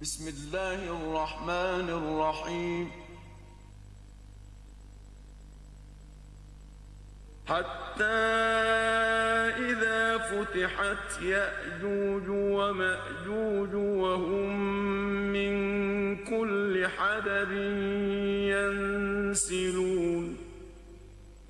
بسم الله الرحمن الرحيم. حتى إذا فتحت يأجوج ومأجوج وهم من كل حدب ينسلون.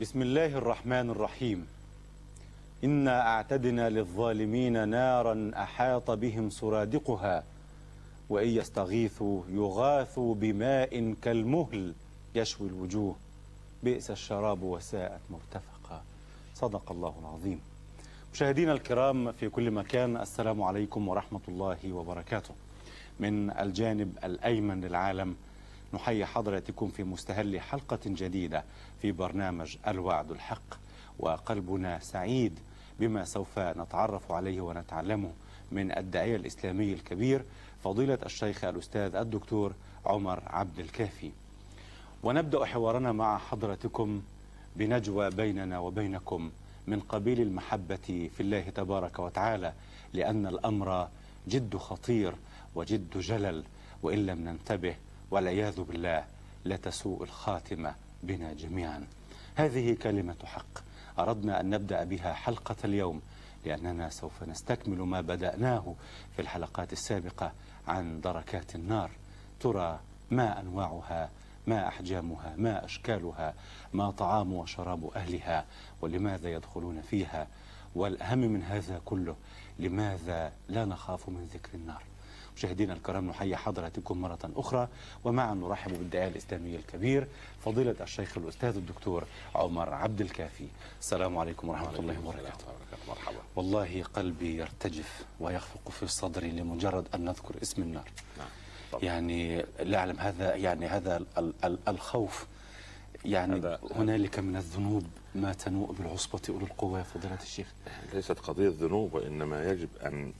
بسم الله الرحمن الرحيم. إنا أعتدنا للظالمين نارا أحاط بهم سرادقها وإن يستغيثوا يغاثوا بماء كالمهل يشوي الوجوه. بئس الشراب وساءت مرتفقا. صدق الله العظيم. مشاهدينا الكرام في كل مكان السلام عليكم ورحمة الله وبركاته. من الجانب الأيمن للعالم نحيي حضراتكم في مستهل حلقة جديدة في برنامج الوعد الحق وقلبنا سعيد بما سوف نتعرف عليه ونتعلمه من الداعية الإسلامي الكبير فضيلة الشيخ الأستاذ الدكتور عمر عبد الكافي. ونبدأ حوارنا مع حضرتكم بنجوى بيننا وبينكم من قبيل المحبة في الله تبارك وتعالى لأن الأمر جد خطير وجد جلل وإن لم ننتبه والعياذ بالله لتسوء الخاتمة بنا جميعا. هذه كلمة حق. أردنا أن نبدأ بها حلقة اليوم لأننا سوف نستكمل ما بدأناه في الحلقات السابقة عن دركات النار. ترى ما أنواعها ما أحجامها ما أشكالها ما طعام وشراب أهلها ولماذا يدخلون فيها. والأهم من هذا كله لماذا لا نخاف من ذكر النار؟ مشاهدينا الكرام نحيي حضراتكم مرة أخرى. ومعا نرحب بالداعية الإسلامي الكبير فضيلة الشيخ الأستاذ الدكتور عمر عبد الكافي. السلام عليكم ورحمة الله وبركاته. مرحبا والله قلبي يرتجف ويخفق في صدري لمجرد أن نذكر اسم النار. نعم يعني لا أعلم هذا يعني هذا ال- ال- الخوف. يعني هنالك من الذنوب ما تنوء بالعصبة أولو القوى يا فضيلة الشيخ؟ ليست قضية ذنوب وإنما يجب أن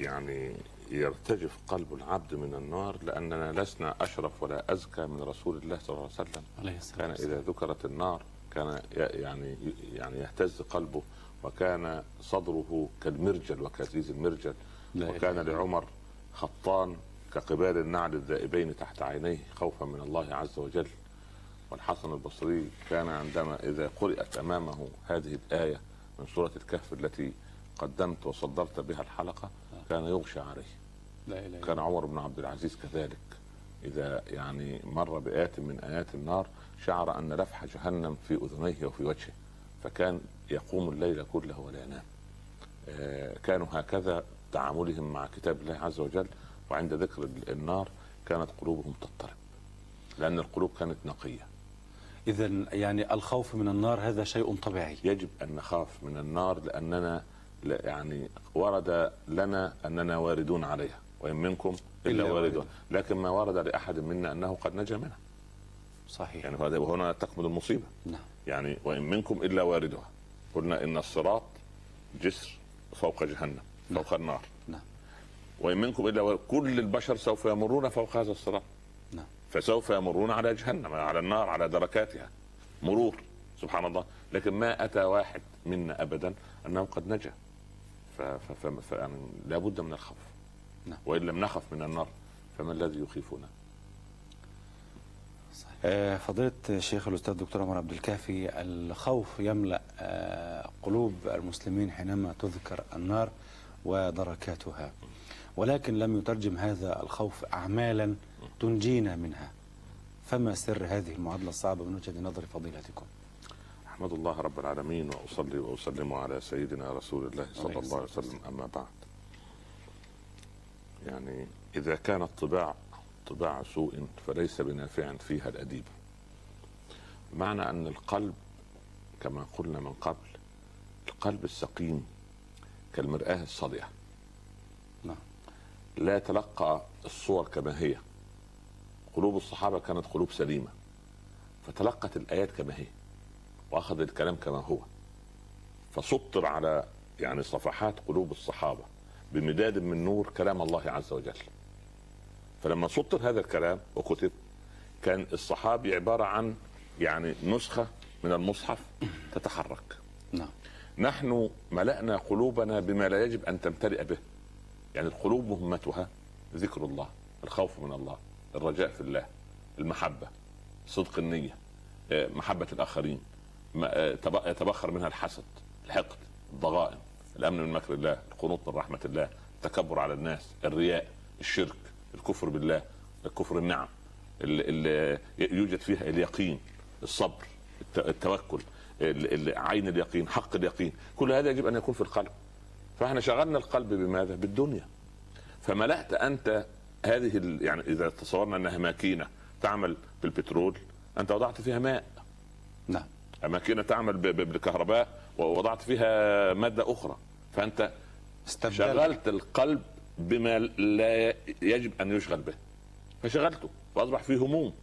يعني يرتجف قلب العبد من النار لأننا لسنا أشرف ولا أزكى من رسول الله صلى الله عليه وسلم. عليه كان إذا ذكرت النار كان يعني يعني يهتز قلبه وكان صدره كالمرجل وكزيز المرجل. وكان. لعمر خطان كقبال النعل الذائبين تحت عينيه خوفا من الله عز وجل. والحسن البصري كان عندما إذا قرأت أمامه هذه الآية من سورة الكهف التي قدمت وصدرت بها الحلقة كان يغشى عليه. لا إله كان عمر بن عبد العزيز كذلك. إذا يعني مر بآية من آيات النار شعر أن لفح جهنم في أذنيه وفي وجهه فكان يقوم الليل كله ولا ينام. آه، كانوا هكذا تعاملهم مع كتاب الله عز وجل وعند ذكر النار كانت قلوبهم تضطرب لأن القلوب كانت نقية. إذا يعني الخوف من النار هذا شيء طبيعي. يجب أن نخاف من النار لأننا يعني ورد لنا أننا واردون عليها وإن منكم إلا إلا واردون. لكن ما ورد لأحد منا أنه قد نجا منها. صحيح. يعني وهنا تكمن المصيبة. نعم. يعني وإن منكم إلا واردها. قلنا إن الصراط جسر فوق جهنم فوق النار. نعم. وإن منكم إلا وارد كل البشر سوف يمرون فوق هذا الصراط. نعم. فسوف يمرون على جهنم على النار على دركاتها. مرور سبحان الله. لكن ما أتى واحد منا أبدا أنه قد نجا. ف... ف... ف... ف... يعني لابد من الخوف. نعم. وإن لم نخف من النار فما الذي يخيفنا؟ آه، فضيلة الشيخ الأستاذ الدكتور عمر عبد الكافي الخوف يملأ آه، قلوب المسلمين حينما تذكر النار ودركاتها. ولكن لم يترجم هذا الخوف أعمالا تنجينا منها. فما سر هذه المعادلة الصعبة من وجهة نظر فضيلتكم؟ أحمد الله رب العالمين وأصلي وأسلم على سيدنا رسول الله صلى الله عليه وسلم أما بعد. يعني إذا كانت طباع طباع سوء فليس بنافع فيها الأديب. معنى أن القلب كما قلنا من قبل القلب السقيم كالمرآة الصلية نعم. لا يتلقى الصور كما هي. قلوب الصحابة كانت قلوب سليمة فتلقت الآيات كما هي. واخذ الكلام كما هو. فسطر على يعني صفحات قلوب الصحابة بمداد من نور كلام الله عز وجل. فلما سطر هذا الكلام وكتب كان الصحابي عبارة عن يعني نسخة من المصحف تتحرك. نعم. نحن ملأنا قلوبنا بما لا يجب أن تمتلئ به. يعني القلوب مهمتها ذكر الله الخوف من الله الرجاء في الله المحبة صدق النية آه، محبة الآخرين. يتبخر منها الحسد الحقد الضغائن الأمن من مكر الله القنوط من رحمة الله التكبر على الناس الرياء الشرك الكفر بالله الكفر النعم اللي يوجد فيها اليقين الصبر الت- التوكل ال- ال- عين اليقين حق اليقين. كل هذا يجب أن يكون في القلب. فإحنا شغلنا القلب بماذا؟ بالدنيا. فملأت أنت هذه. يعني إذا تصورنا أنها ماكينة تعمل بالبترول أنت وضعت فيها ماء. نعم. ماكينه تعمل. بالكهرباء ووضعت فيها مادة أخرى. فأنت استبدال شغلت القلب بما لا يجب أن يشغل به. فشغلته واصبح فيه هموم.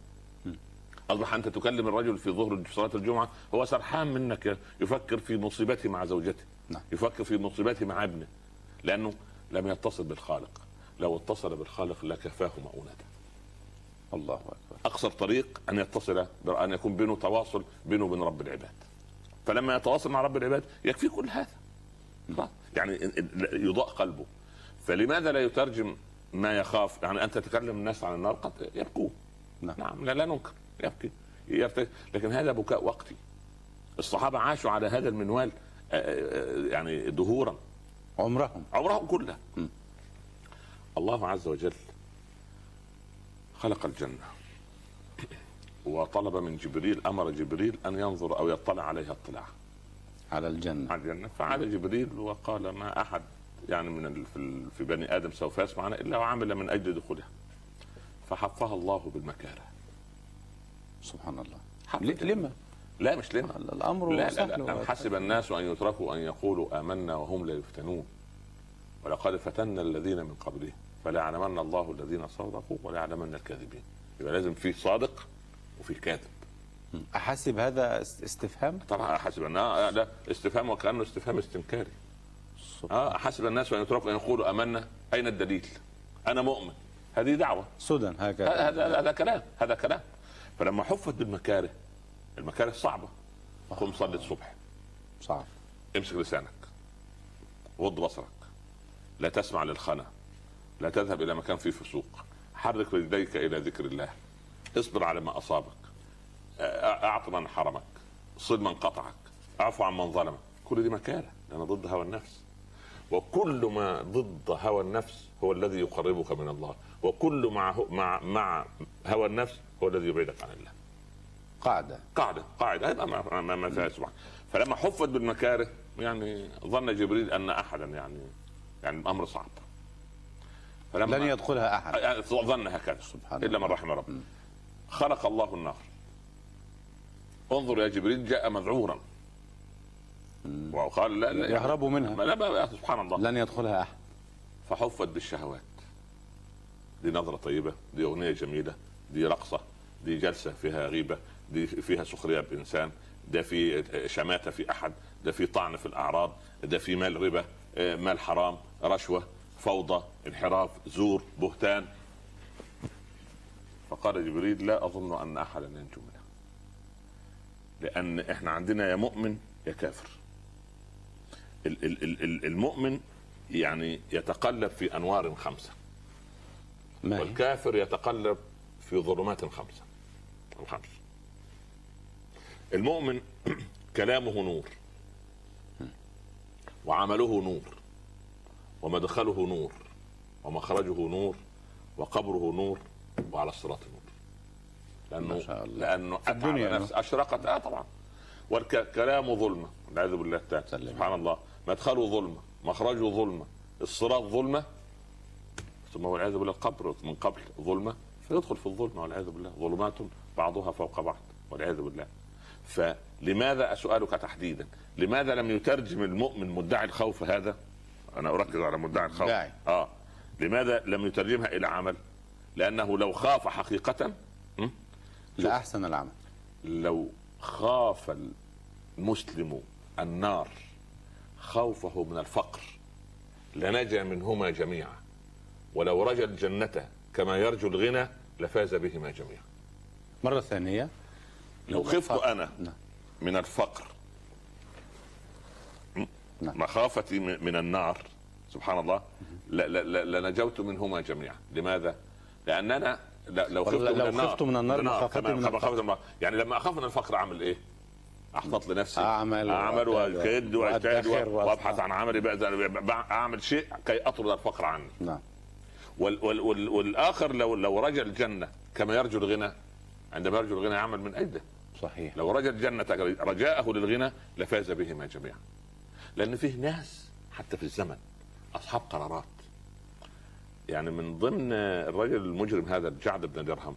أصبح أنت تكلم الرجل في ظهر صلاة الجمعة هو سرحان منك يفكر في مصيبته مع زوجته نعم. يفكر في مصيبته مع ابنه لأنه لم يتصل بالخالق. لو اتصل بالخالق لكفاه مؤونته الله أكبر. أقصر طريق أن يتصل أن يكون بينه تواصل بينه وبين رب العباد. فلما يتواصل مع رب العباد يكفي كل هذا. يعني يضاء قلبه. فلماذا لا يترجم ما يخاف؟ يعني أنت تتكلم الناس عن النار قد يبكون. نعم. نعم لا, لا ننكر. يبكي. يبكي لكن هذا بكاء وقتي. الصحابة عاشوا على هذا المنوال آه، آه، يعني دهورا. عمرهم. عمرهم كله م. الله عز وجل خلق الجنة. وطلب من جبريل أمر جبريل أن ينظر أو يطلع عليها اطلاع. على الجنة. على الجنة. فعاد جبريل وقال ما أحد يعني من في, بني آدم سوف يسمعنا إلا وعمل من أجل دخولها فحفها الله بالمكاره. سبحان الله. لما لا مش لنا الأمر لا لا, لا, لا حسب الناس أن يتركوا أن يقولوا آمنا وهم لا يفتنون. ولقد فتنا الذين من قبلهم. فليعلمن الله الذين صدقوا وليعلمن الكاذبين. يبقى لازم في صادق وفي كاذب. احسب هذا است- استفهام؟ طبعا حسب ان آه لا استفهام وكأنه استفهام استنكاري. آه حسب الناس ان يتركوا أن يقولوا امنا أين الدليل؟ أنا مؤمن. هذه دعوة. سدى هكذا. هذا هذا هذا كلام. هذا كلام. فلما حفت بالمكاره المكاره صعبة. قم صلي الصبح. صعب. امسك لسانك. غض بصرك. لا تسمع للخنا. لا تذهب إلى مكان فيه فسوق. حرك رجليك إلى ذكر الله. اصبر على ما أصابك. أعط من حرمك. صل من قطعك. اعفو عن من ظلمك. كل دي مكاره لأن ضد هوى النفس. وكل ما ضد هوى النفس هو الذي يقربك من الله. وكل مع مع مع هوى النفس هو الذي يبعدك عن الله. قاعدة. قاعدة. قاعدة. هذا ما ما, ما فيها سبحان فلما حفت بالمكاره يعني ظن جبريل أن احدا يعني يعني الامر صعب. لن يدخلها أحد. ظن هكذا. سبحان إلا. من رحم ربه. خلق الله النار انظر يا جبريل جاء مذعورا. وقال لا لا يهرب منها. لا سبحان الله. لن يدخلها أحد. فحفت بالشهوات. دي نظرة طيبة دي أغنية جميلة دي رقصة دي جلسة فيها غيبة دي فيها سخرية بإنسان ده في شماتة في أحد ده في طعن في الأعراض ده في مال ربا آه، مال حرام رشوة. فوضى انحراف زور بهتان. فقال جبريل لا أظن أن أحدا ينجو منها لأن إحنا عندنا يا مؤمن يا كافر. ال- ال- ال- ال- المؤمن يعني يتقلب في أنوار خمسة؟ والكافر يتقلب في ظلمات خمسة الخمس. المؤمن كلامه نور وعمله نور. ومدخله نور ومخرجه نور وقبره نور وعلى الصراط نور. لأنه ما شاء الله. لأنه الدنيا نفس اشرقت آه طبعا. والكلام ظلمة. والعياذ بالله تعالى. سبحان الله. مدخله ظلمة. مخرجه ظلمة. الصراط ظلمة. ثم والعياذ بالله القبر. من قبل ظلمة. فيدخل في الظلمة والعياذ بالله. ظلمات بعضها فوق بعض. والعياذ بالله. فلماذا أسألك تحديدا؟ لماذا لم يترجم المؤمن مدعي الخوف هذا؟ أنا أركز على مدعي الخوف. آه لماذا لم يترجمها إلى عمل لأنه لو خاف حقيقة م? لأحسن العمل لو خاف المسلم النار خوفه من الفقر لنجا منهما جميعا ولو رجا الجنة كما يرجو الغنى لفاز بهما جميعا مرة ثانية لو خفت أنا نعم. من الفقر? نعم. مخافتي من النار سبحان الله لنجوت منهما جميعا لماذا؟ لأننا لو خفت من النار خفت من النار مخافتي من. خفت النار. يعني لما أخاف من الفقر أعمل إيه؟ احتاط لنفسي أعمل أعمل وأجتهد وأجتهد. وأبحث عن عملي أعمل شيء كي أطرد الفقر عني نعم وال وال وال والآخر لو لو رجا الجنة كما يرجو الغنى عندما يرجو الغنى يعمل من أجله صحيح لو رجا الجنة رجاءه للغنى لفاز بهما جميعا لأن فيه ناس حتى في الزمن أصحاب قرارات. يعني من ضمن الرجل المجرم هذا الجعد بن درهم.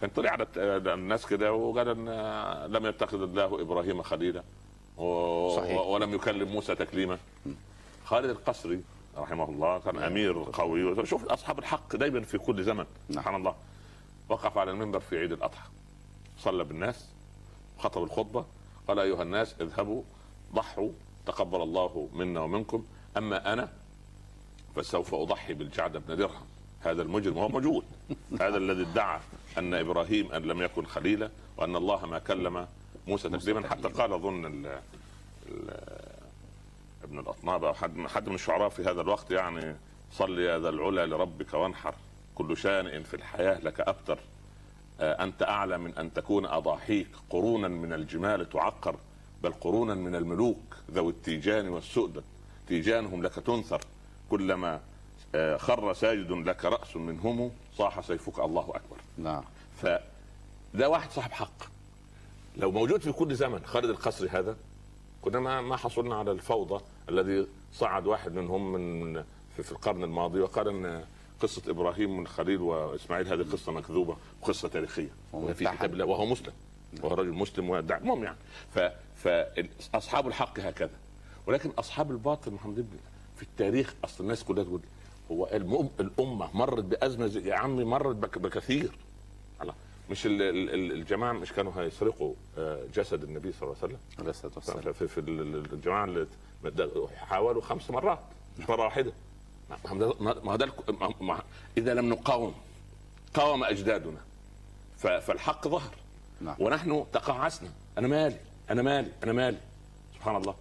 كان طلع على الناس كده وقال إن لم يتخذ الله إبراهيم خليلا و- صحيح. ولم يكلم موسى تكليما. خالد القصري رحمه الله كان أمير قوي. شوف أصحاب الحق دايما في كل زمن سبحان الله. وقف على المنبر في عيد الأضحى. صلى بالناس خطب الخطبة قال أيها الناس اذهبوا ضحوا تقبل الله منا ومنكم. أما أنا فسوف أضحي بالجعد بن درهم. هذا المجرم وهو موجود. هذا الذي ادعى أن إبراهيم أن لم يكن خليلا وأن الله ما كلم موسى تكليما. حتى قال أظن ال- ال- ابن الأطناب أو حد حد من الشعراء في هذا الوقت يعني صل يا ذا العلا لربك وانحر. كل شانئ في الحياة لك أبتر. آه، أنت أعلى من أن تكون أضاحيك. قرونا من الجمال تعقر. بل قرونا من الملوك ذوي التيجان والسؤدد. تيجانهم لك تنثر. كلما آه، خر ساجد لك رأس منهم صاح سيفك. الله أكبر. نعم. فده واحد صاحب حق. لو موجود في كل زمن خالد القصري هذا كنا ما ما حصلنا على الفوضى الذي صعد واحد منهم من في, في القرن الماضي وقال إن قصة إبراهيم من خليل وإسماعيل هذه قصة مكذوبة وقصه تاريخية. ومتحد. كتاب وهو مسلم. وهو رجل مسلم ويدعي المهم يعني ف فاصحاب الحق هكذا. ولكن أصحاب الباطل محمد في التاريخ أصل الناس كلها تقول هو الأمة مرت بأزمة زي- يا عمي مرت بك- بكثير. الله. مش ال- ال- ال- الجماعة مش كانوا هيسرقوا آه، جسد النبي صلى الله عليه وسلم. عليه الصلاة والسلام. في, في, في ال- الجماعة اللي حاولوا خمس مرات مش مرة واحدة. ما- ده إذا لم نقاوم قاوم أجدادنا. فالحق ظهر. نعم. ونحن تقاعسنا أنا مالي أنا مالي أنا مالي. سبحان الله.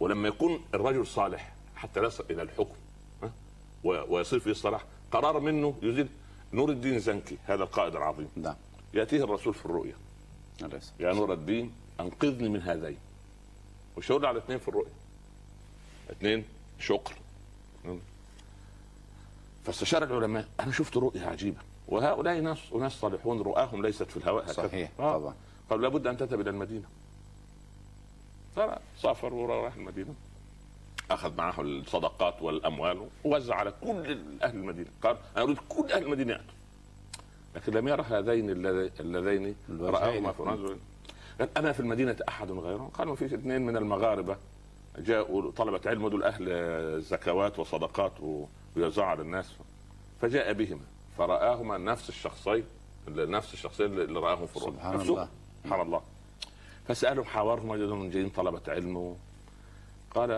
ولما يكون الرجل صالح حتى يصل إلى الحكم ويصير فيه الصلاح قرار منه يزيد نور الدين زنكي هذا القائد العظيم. نعم. يأتيه الرسول في الرؤيا. يا نور الدين أنقذني من هذين. وشاور على اثنين في الرؤيا. اثنين شكر. فاستشار العلماء أنا شفت رؤيا عجيبة. وهؤلاء ناس وناس صالحون رؤاهم ليست في الهواء هكذا. صحيح آه. طبعا. قال لابد أن تذهب إلى المدينة. سافر وراح المدينة. أخذ معه الصدقات والأموال ووزع على كل أهل المدينة. قال أنا أريد كل أهل المدينة ياتوا لكن لم يرى هذين اللذ- اللذين. رآهما في رجل قال أنا في المدينة أحد غيرهم. قال ما فيش اثنين من المغاربة. جاءوا طلبة علم دول أهل زكوات وصدقات ويوزعوا على الناس. فجاء بهما. فرآهما نفس الشخصين نفس الشخصين اللي رآهم في الرؤيا سبحان. الله. سبحان الله. فسالهم حاورهم وجدهم جايين طلبة علم قال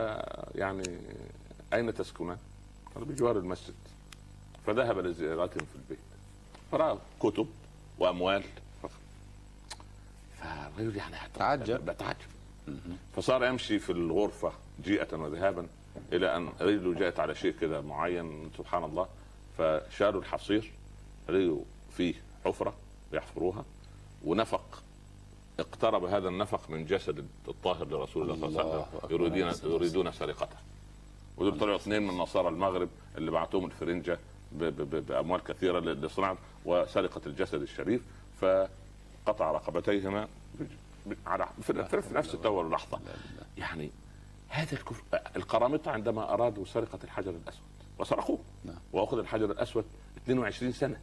يعني أين تسكنان؟ قال بجوار المسجد. فذهب لزيارتهم في البيت. فراى كتب وأموال. فالرجل يعني تعجب. بتعجب فصار يمشي في الغرفة جيئة وذهابا إلى أن رجله جاءت على شيء كده معين سبحان الله. فشالوا الحصير رجلوا فيه حفرة يحفروها ونفق اقترب هذا النفق من جسد الطاهر لرسول الله صلى الله عليه وسلم. يريدون يريدون سرقته. ودول طلعوا اثنين من نصارى المغرب اللي بعتوهم الفرنجة بأموال كثيرة لصناعه وسرقة الجسد الشريف فقطع رقبتيهما على في, نفس التو واللحظه يعني هذا الكفر القرامطه عندما أرادوا سرقة الحجر الأسود وسرقوه نعم. وأخذ الحجر الأسود 22 سنة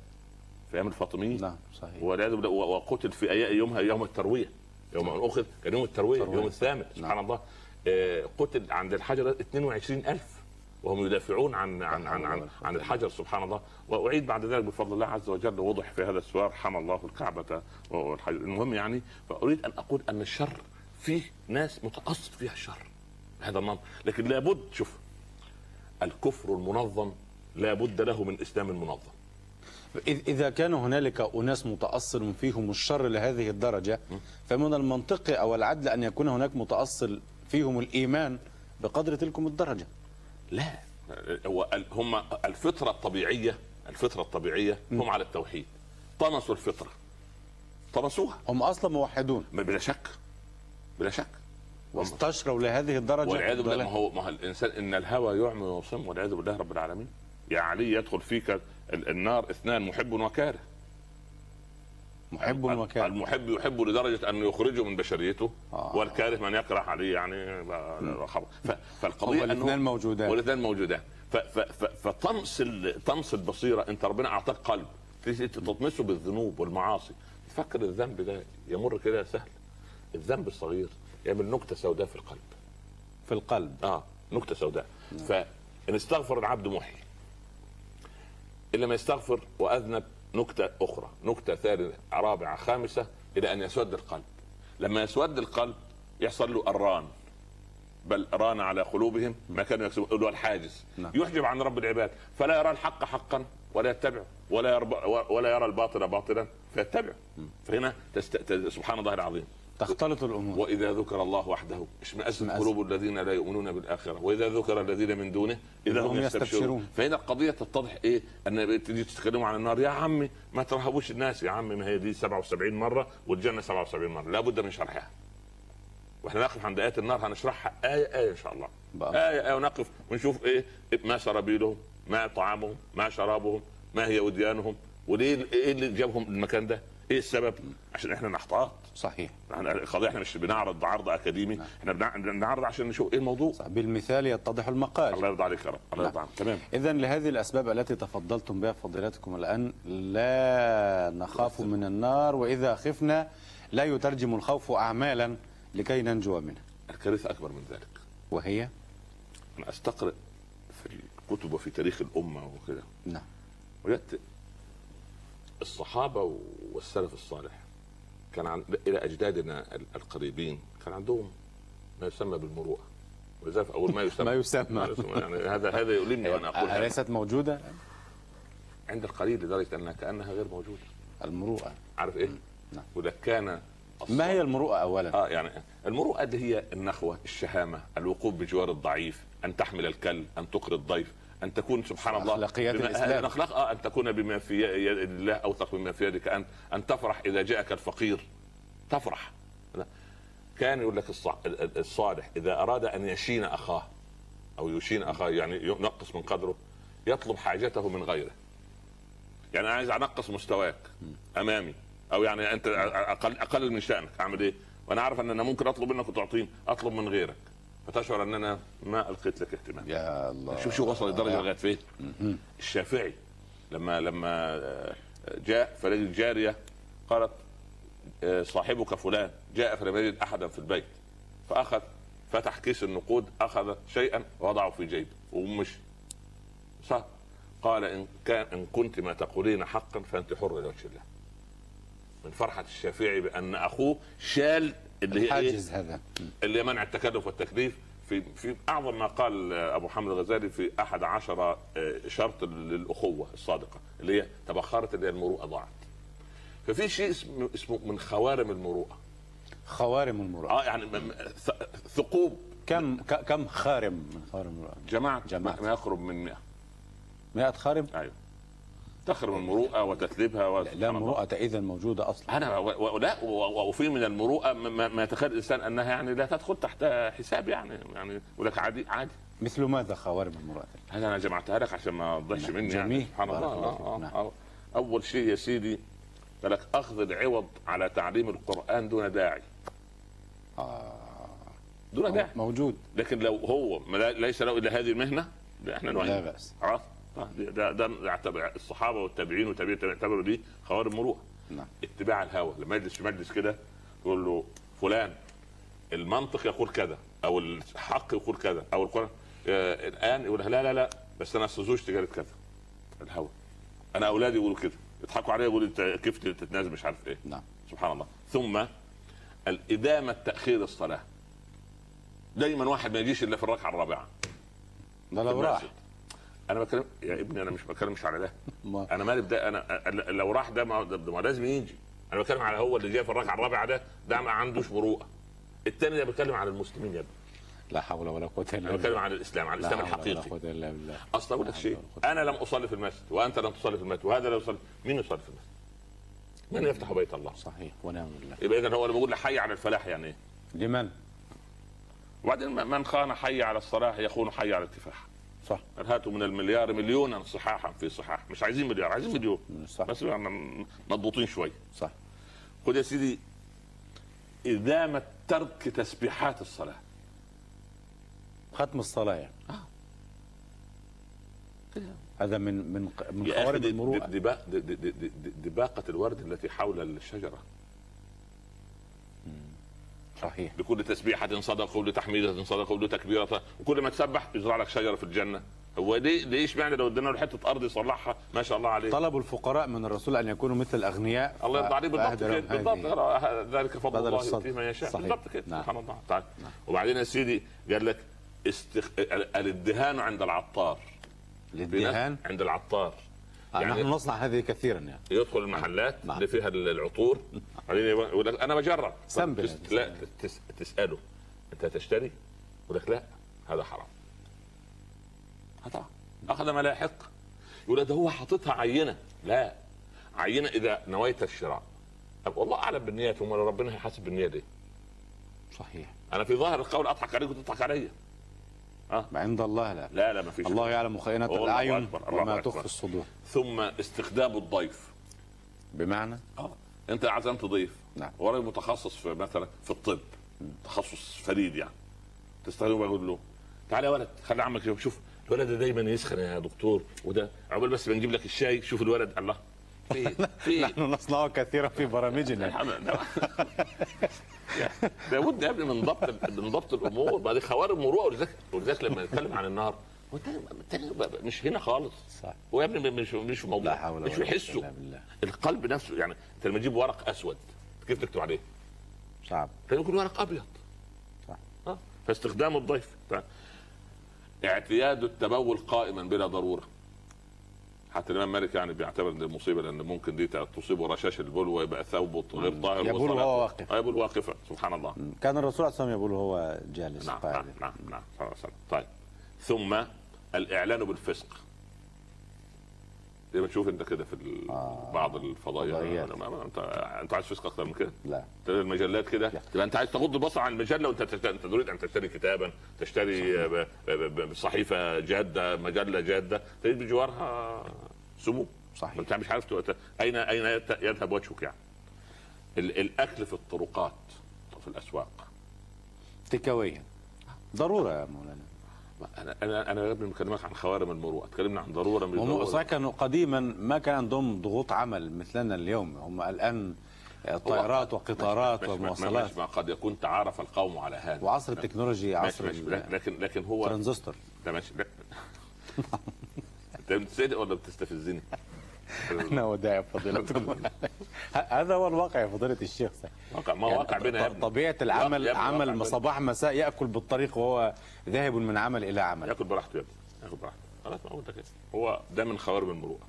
في أيام الفاطميين. نعم صحيح. والعياذ بالله و- وقتل في يومها يوم التروية. يوم ان أخذ كان يوم التروية التروية. يوم الثامن سبحان نعم. الله. آه، قتل عند الحجر 22000 وهم يدافعون عن عن عن عن, عن الحجر سبحان الله. وأعيد بعد ذلك بفضل الله عز وجل وضح في هذا السؤال حمى الله الكعبة والحجر المهم يعني فأريد أن أقول أن الشر فيه ناس متاصل فيها الشر. هذا النمط لكن لابد شوف الكفر المنظم لابد له من إسلام منظم. إذ- إذا كان هنالك أناس متأصل فيهم الشر لهذه الدرجة فمن المنطقي أو العدل أن يكون هناك متأصل فيهم الإيمان بقدر تلكم الدرجة. لا هم الفطرة الطبيعية الفطرة الطبيعية هم على التوحيد. طمسوا الفطرة. طمسوها هم أصلا موحدون. بلا شك. بلا شك. واستشروا لهذه الدرجة. والعياذ بالله. ما هو ما هو الإنسان إن الهوى يعمي ويصم والعياذ بالله رب العالمين. يا علي يدخل فيك ال- النار اثنان محب وكاره. محب وكاره. المحب يحب لدرجة انه يخرجه من بشريته آه. والكاره من يكره عليه يعني فالقضية الاثنان موجودان. والاثنان موجودان. فطمس طمس البصيرة. أنت ربنا أعطاك قلب. تطمسه بالذنوب والمعاصي. تفكر الذنب ده يمر كده سهل. الذنب الصغير. يعمل نكتة سوداء في القلب. في القلب. آه نكتة سوداء. فان استغفر العبد محي. إن لم يستغفر وأذنب نكتة أخرى نكتة ثالثة رابعة خامسة إلى أن يسود القلب. لما يسود القلب يحصل له الران بل ران على قلوبهم ما كانوا يكسبون. اللي هو الحاجز. نعم. يحجب عن رب العباد. فلا يرى الحق حقا ولا يتبعه ولا يرى ولا يرى الباطل باطلا. فيتبعه فهنا تست... سبحان الله العظيم. تختلط الأمور. وإذا ذكر الله وحده اشمئزت. قلوب الذين لا يؤمنون بالآخرة. وإذا ذكر الذين من دونه إذا هم يستبشرون. فهنا القضية تتضح إيه؟ أن تيجي تتكلموا عن النار. يا عمي ما ترهبوش الناس. يا عمي ما هي دي 77 مرة والجنة 77 مرة. لابد من شرحها. وإحنا نقف عند آيات النار هنشرحها آية آية إن شاء الله. بقى. آية آية ونقف ونشوف إيه؟ ما سرابيلهم ما طعامهم ما شرابهم ما هي وديانهم. وليه إيه اللي جابهم المكان ده؟ إيه السبب؟ عشان إحنا نحتاط صحيح. إحنا القضية إحنا مش بنعرض عرض أكاديمي إحنا بنع- بنعرض عشان نشوف إيه الموضوع. صح. بالمثال يتضح المقال. الله يرضى عليك يا رب الله يرضى عنك. تمام. إذا لهذه الأسباب التي تفضلتم بها فضيلتكم الآن لا نخاف من النار وإذا خفنا لا يترجم الخوف أعمالا لكي ننجو منها الكارثة أكبر من ذلك. وهي؟ أنا أستقرأ في الكتب وفي تاريخ الأمة وكده. نعم. وجدت الصحابة والسلف الصالح. كان عن... إلى أجدادنا ال- القريبين كان عندهم ما يسمى بالمروءة. ولذلك أول ما يسمى. ما يسمى. ما يسمى. يعني هذا هذا يؤلمني وأنا أقول هذا. أليست موجودة؟ عند القليل لدرجة أنها كأنها غير موجودة. المروءة. عارف إيه؟ نعم. وده كان ما هي المروءة أولا؟ آه يعني المروءة دي هي النخوة الشهامة الوقوف بجوار الضعيف أن تحمل الكل أن تقري الضيف. أن تكون سبحان الله أخلاقيات بما- الإسلام. اخلاق آه أن تكون بما في يد الله اوثق مما في يدك ان أن تفرح إذا جاءك الفقير تفرح. كان يقول لك الصالح إذا أراد أن يشين أخاه أو يشين أخاه يعني ينقص من قدره يطلب حاجته من غيره يعني أنا عايز أنقص مستواك أمامي أو يعني أنت أقل اقلل من شأنك أعمل إيه؟ وأنا عارف أن أنا ممكن أطلب منك وتعطيني أطلب من غيرك فتشعر ان أنا ما ألقيت لك اهتمام. يا الله. شوف شو وصل الدرجه لغاية فين. الشافعي لما لما آه، جاء فلقي جاريه قالت آه، صاحبك فلان جاء فلم يجد أحدا في البيت. فأخذ فتح كيس النقود أخذ شيئا وضعه في جيبه. ومشي صح قال إن كان إن كنت ما تقولين حقا فأنت حر لوجه الله. من فرحة الشافعي بأن أخوه شال اللي هي إيه؟ الحاجز هذا. اللي هي منع التكلف والتكليف. في في أعظم ما قال أبو حامد الغزالي في أحد عشر آه، شرط للأخوة الصادقة اللي هي تبخرت اللي هي المروءة ضاعت. ففي شيء اسمه اسمه من خوارم المروءة. خوارم المروءة. آه يعني ثقوب. كم كم خارم؟ من خوارم المروءة. جماعة جماعة. ما يقرب من 100 100 خارم؟ أيوه. تخرم المروءة وتثليبها و- لا. المروءة إذا موجودة أصلا. أنا و- و- لا وفي من المروءة ما, ما يتخيل الإنسان أنها يعني لا تدخل تحت حساب يعني يعني يقول لك عادي عادي. مثل ماذا خوارم المروءة؟ هذا أنا جمعتها لك عشان ما تضيعش مني يعني جميل. سبحان الله. آه. آه نعم. آه. أول شيء يا سيدي قال لك أخذ العوض على تعليم القرآن دون داعي. دون داعي. موجود. لكن لو هو ليس له إلا هذه المهنة إحنا لا نعين خلاص آه، ده ده ده الصحابة والتابعين والتابعين يعتبروا دي خوارم مروءة. نعم. اتباع الهوى لما يجلس في مجلس كده يقول له فلان المنطق يقول كذا أو الحق يقول كذا أو القرآن آه الآن يقول لا لا لا بس أنا اصل زوجتي قالت كذا الهوى. أنا أولادي يقولوا كده يضحكوا عليا يقولوا أنت كيف تتنازل مش عارف إيه. نعم. سبحان الله. ثم الإدامة تأخير الصلاة دايما واحد ما يجيش إلا في الركعة الرابعة. ده لو راح. المسجد. أنا بتكلم يا ابني أنا مش بتكلمش على ده. أنا مالي بده أنا أنا- لو راح ده ما, ده ما لازم يجي أنا بتكلم على هو اللي جاي في الركعة الرابعة ده ده ما عندوش مروءة. الثاني ده بيتكلم على المسلمين يا ابني. لا حول ولا قوة إلا أنا بتكلم بالله. على الإسلام على لا الإسلام حول ولا الحقيقي. قوة إلا بالله. أصلا أقول لك شيء أنا لم أصلي في المسجد وأنت لم تصلي في المسجد وهذا لا يصلي مين يصلي في المسجد؟ من يفتح بيت الله؟ صحيح ونعم بالله. يبقى إذا هو اللي بيقول حي على الفلاح يعني إيه؟ لمن؟ وبعدين من خان حي على الصلاح يخون حي على الكفاح صح. هاتوا من المليار مليونا صحاحا في صحاح. مش عايزين مليار عايزين مليون. صح. بس مضبوطين شوي. صح. خد يا سيدي إدامة ترك تسبيحات الصلاة. ختم الصلاة يعني. هذا من من من دي- دي- دباقة الورد التي حول الشجرة. صحيح. بكل تسبيحة صدقة وكل تحميدة صدقة وكل تكبيرة. وكل ما تسبح يزرع لك شجرة في الجنة. هو ليه ليش معنى لو ادينا له حتة أرض يصلحها؟ ما شاء الله عليه. طلب الفقراء من الرسول أن يكونوا مثل الأغنياء. الله يرضى عليه بالضبط فأهدى كده. بالضبط. ذلك فضل الله. يؤتيه من يشاء. صحيح. بالضبط كده. نعم. سبحان الله. تعالى وبعدين يا سيدي قال لك استخ... الادهان عند العطار. الادهان؟ عند العطار. يعني يعني نحن نصنع هذه كثيرا يعني. يدخل المحلات نعم. اللي فيها العطور. بعدين يقول لك أنا بجرب. هذا. لا تس... تسأله. أنت تشتري؟ يقول لك لا هذا حرام. هذا أخذ ما لا يحق يقول ده هو حاططها عينة. لا. عينة إذا نويت الشراء. طب والله أعلم بالنيات هم ربنا هيحاسب بالنية دي. صحيح. أنا في ظاهر القول أضحك عليك وتضحك عليا. عند الله لا. لا لا ما فيش الله يعلم خائنة الأعين وما. تخفي الصدور. ثم استخدام الضيف. بمعنى؟ آه. أنت عزمت ضيف. نعم. وراجل متخصص في مثلا في الطب تخصص فريد يعني. تستخدمه بقول له تعالى يا ولد خلي عمك يشوف شوف الولد ده دايما يسخن يا دكتور وده عقبال بس بنجيب لك الشاي شوف الولد الله. في في نحن نصنعه كثيرا في برامجنا. لابد يا ابني من ضبط من ضبط الأمور. بعد خوارم مروءه ولذلك ولذلك لما نتكلم عن النار مش هنا خالص. صح. هو يا ابني مش مش في لا موضوع حول مش بالله. القلب نفسه يعني انت لما تجيب ورق أسود كيف تكتب عليه؟ صعب. كان يكون ورق أبيض. صح. آه فاستخدام الضيف. اعتياد التبول قائما بلا ضرورة. حتى الامام مالك يعني بيعتبر ان المصيبه لأن ممكن دي تصيبه رشاش البول ويبقى ثوبه غير طاهر يبول وهو واقف. آه، يبول واقفا سبحان الله كان الرسول صلى الله عليه وسلم يقول هو جالس نعم. نعم نعم نعم صلى الله عليه وسلم. طيب ثم الإعلان بالفسق زي ما تشوف انت كده في آه. بعض الفضائيات انت انت عايز فسق أكثر من كده؟ لا. المجلات كده؟ تبقى انت عايز تغض البصر عن المجلة وانت تشتري انت تريد أن تشتري كتابا تشتري ب- ب- ب- صحيفة جادة مجلة جادة تجد بجوارها سموم صحيح. انت مش عارف اين أين يت- يذهب وجهك يعني. ال- الأكل في الطرقات في الأسواق. تكويا ضرورة يا مولانا. أنا أنا أنا يا ابني بكلمك عن خوارم المروءة. اتكلمنا عن ضرورة من هم الضرورة. صحيح كانوا قديما ما كان عندهم ضغوط عمل مثلنا اليوم. هم الآن طائرات وقطارات ومواصلات. ماشي ما قد يكون تعارف القوم على هذا. وعصر التكنولوجيا ماشي عصر ماشي. لكن لكن هو الترانزستور ده ماشي. أنت بتصدق ولا بتستفزني؟ أنا وداعي فضيلتكم هذا هو الواقع يا فضيلة الشيخ. واقع ما واقع بينا يا ابني. طبيعة العمل يا واقع عمل. صباح مساء يأكل بالطريق وهو ذاهب من عمل إلى عمل. يأكل براحته يا ابني يأكل براحته. خلاص ما كده. هو ده من خوارم المروءة.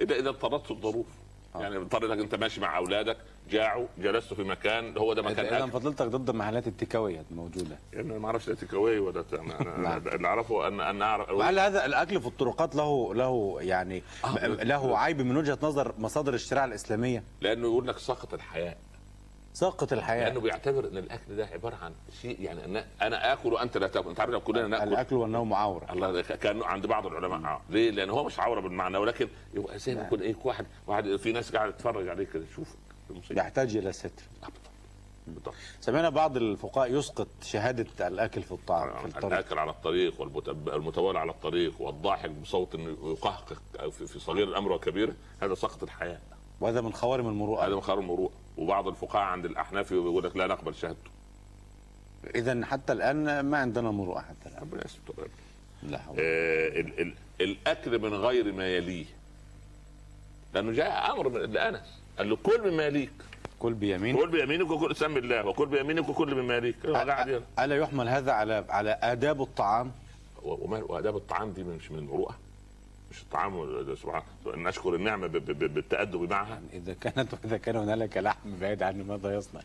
إذا إذا اضطرته الظروف آه. يعني اضطر إنك أنت ماشي مع أولادك جاعوا جلست في مكان هو ده مكان أكل. فضلتك ضد محلات التكاوية الموجودة. يعني أنا ما أعرفش تيك اواي ولا نعم. اللي أعرفه ان أن اعرف وهل هذا الأكل في الطرقات له له يعني آه. له عيب من وجهة نظر مصادر الشريعة الإسلامية؟ لأنه يقول لك سقط الحياء ساقط الحياة. لأنه بيعتبر إن الأكل ده عبارة عن شيء يعني أنا, أنا آكل وأنت لا تأكل. أنت عارف لو كلنا نأكل. الأكل والنوم عورة. الله كان عند بعض العلماء. آه. ليه؟ لأن هو مش عورة بالمعنى ولكن يبقى زي ما يكون إيه واحد واحد في ناس قاعدة تتفرج عليك كده. شوف المصيبة. يحتاج إلى ستر. بالضبط. سمعنا بعض الفقهاء يسقط شهادة الأكل في الطعام في الطريق الأكل على الطريق المتبول على الطريق والضاحك بصوت يقهقه في صغير الامر وكبيره هذا سقط الحياة. وهذا من خوارم هذا المروءه من خير المروءة. وبعض الفقهاء عند الأحناف يقول لك لا نقبل شهادته. اذا حتى الآن ما عندنا مروءة حتى الآن. ربنا يستر لا حول. آه، ال- ال- الأكل من غير ما يليه. لأنه جاء أمر من لأنس. قال له كل مما يليك كل بيمين كل بيمينك وكل سم الله وكل بيمينك وكل مما يليك. ألا يحمل هذا على على آداب الطعام؟ وآداب الطعام دي مش من المروءه مش الطعام سبحان أن اشكر النعمة بالتأدب معها. يعني إذا كانت واذا كان هنالك لحم بعيد عني ماذا يصنع؟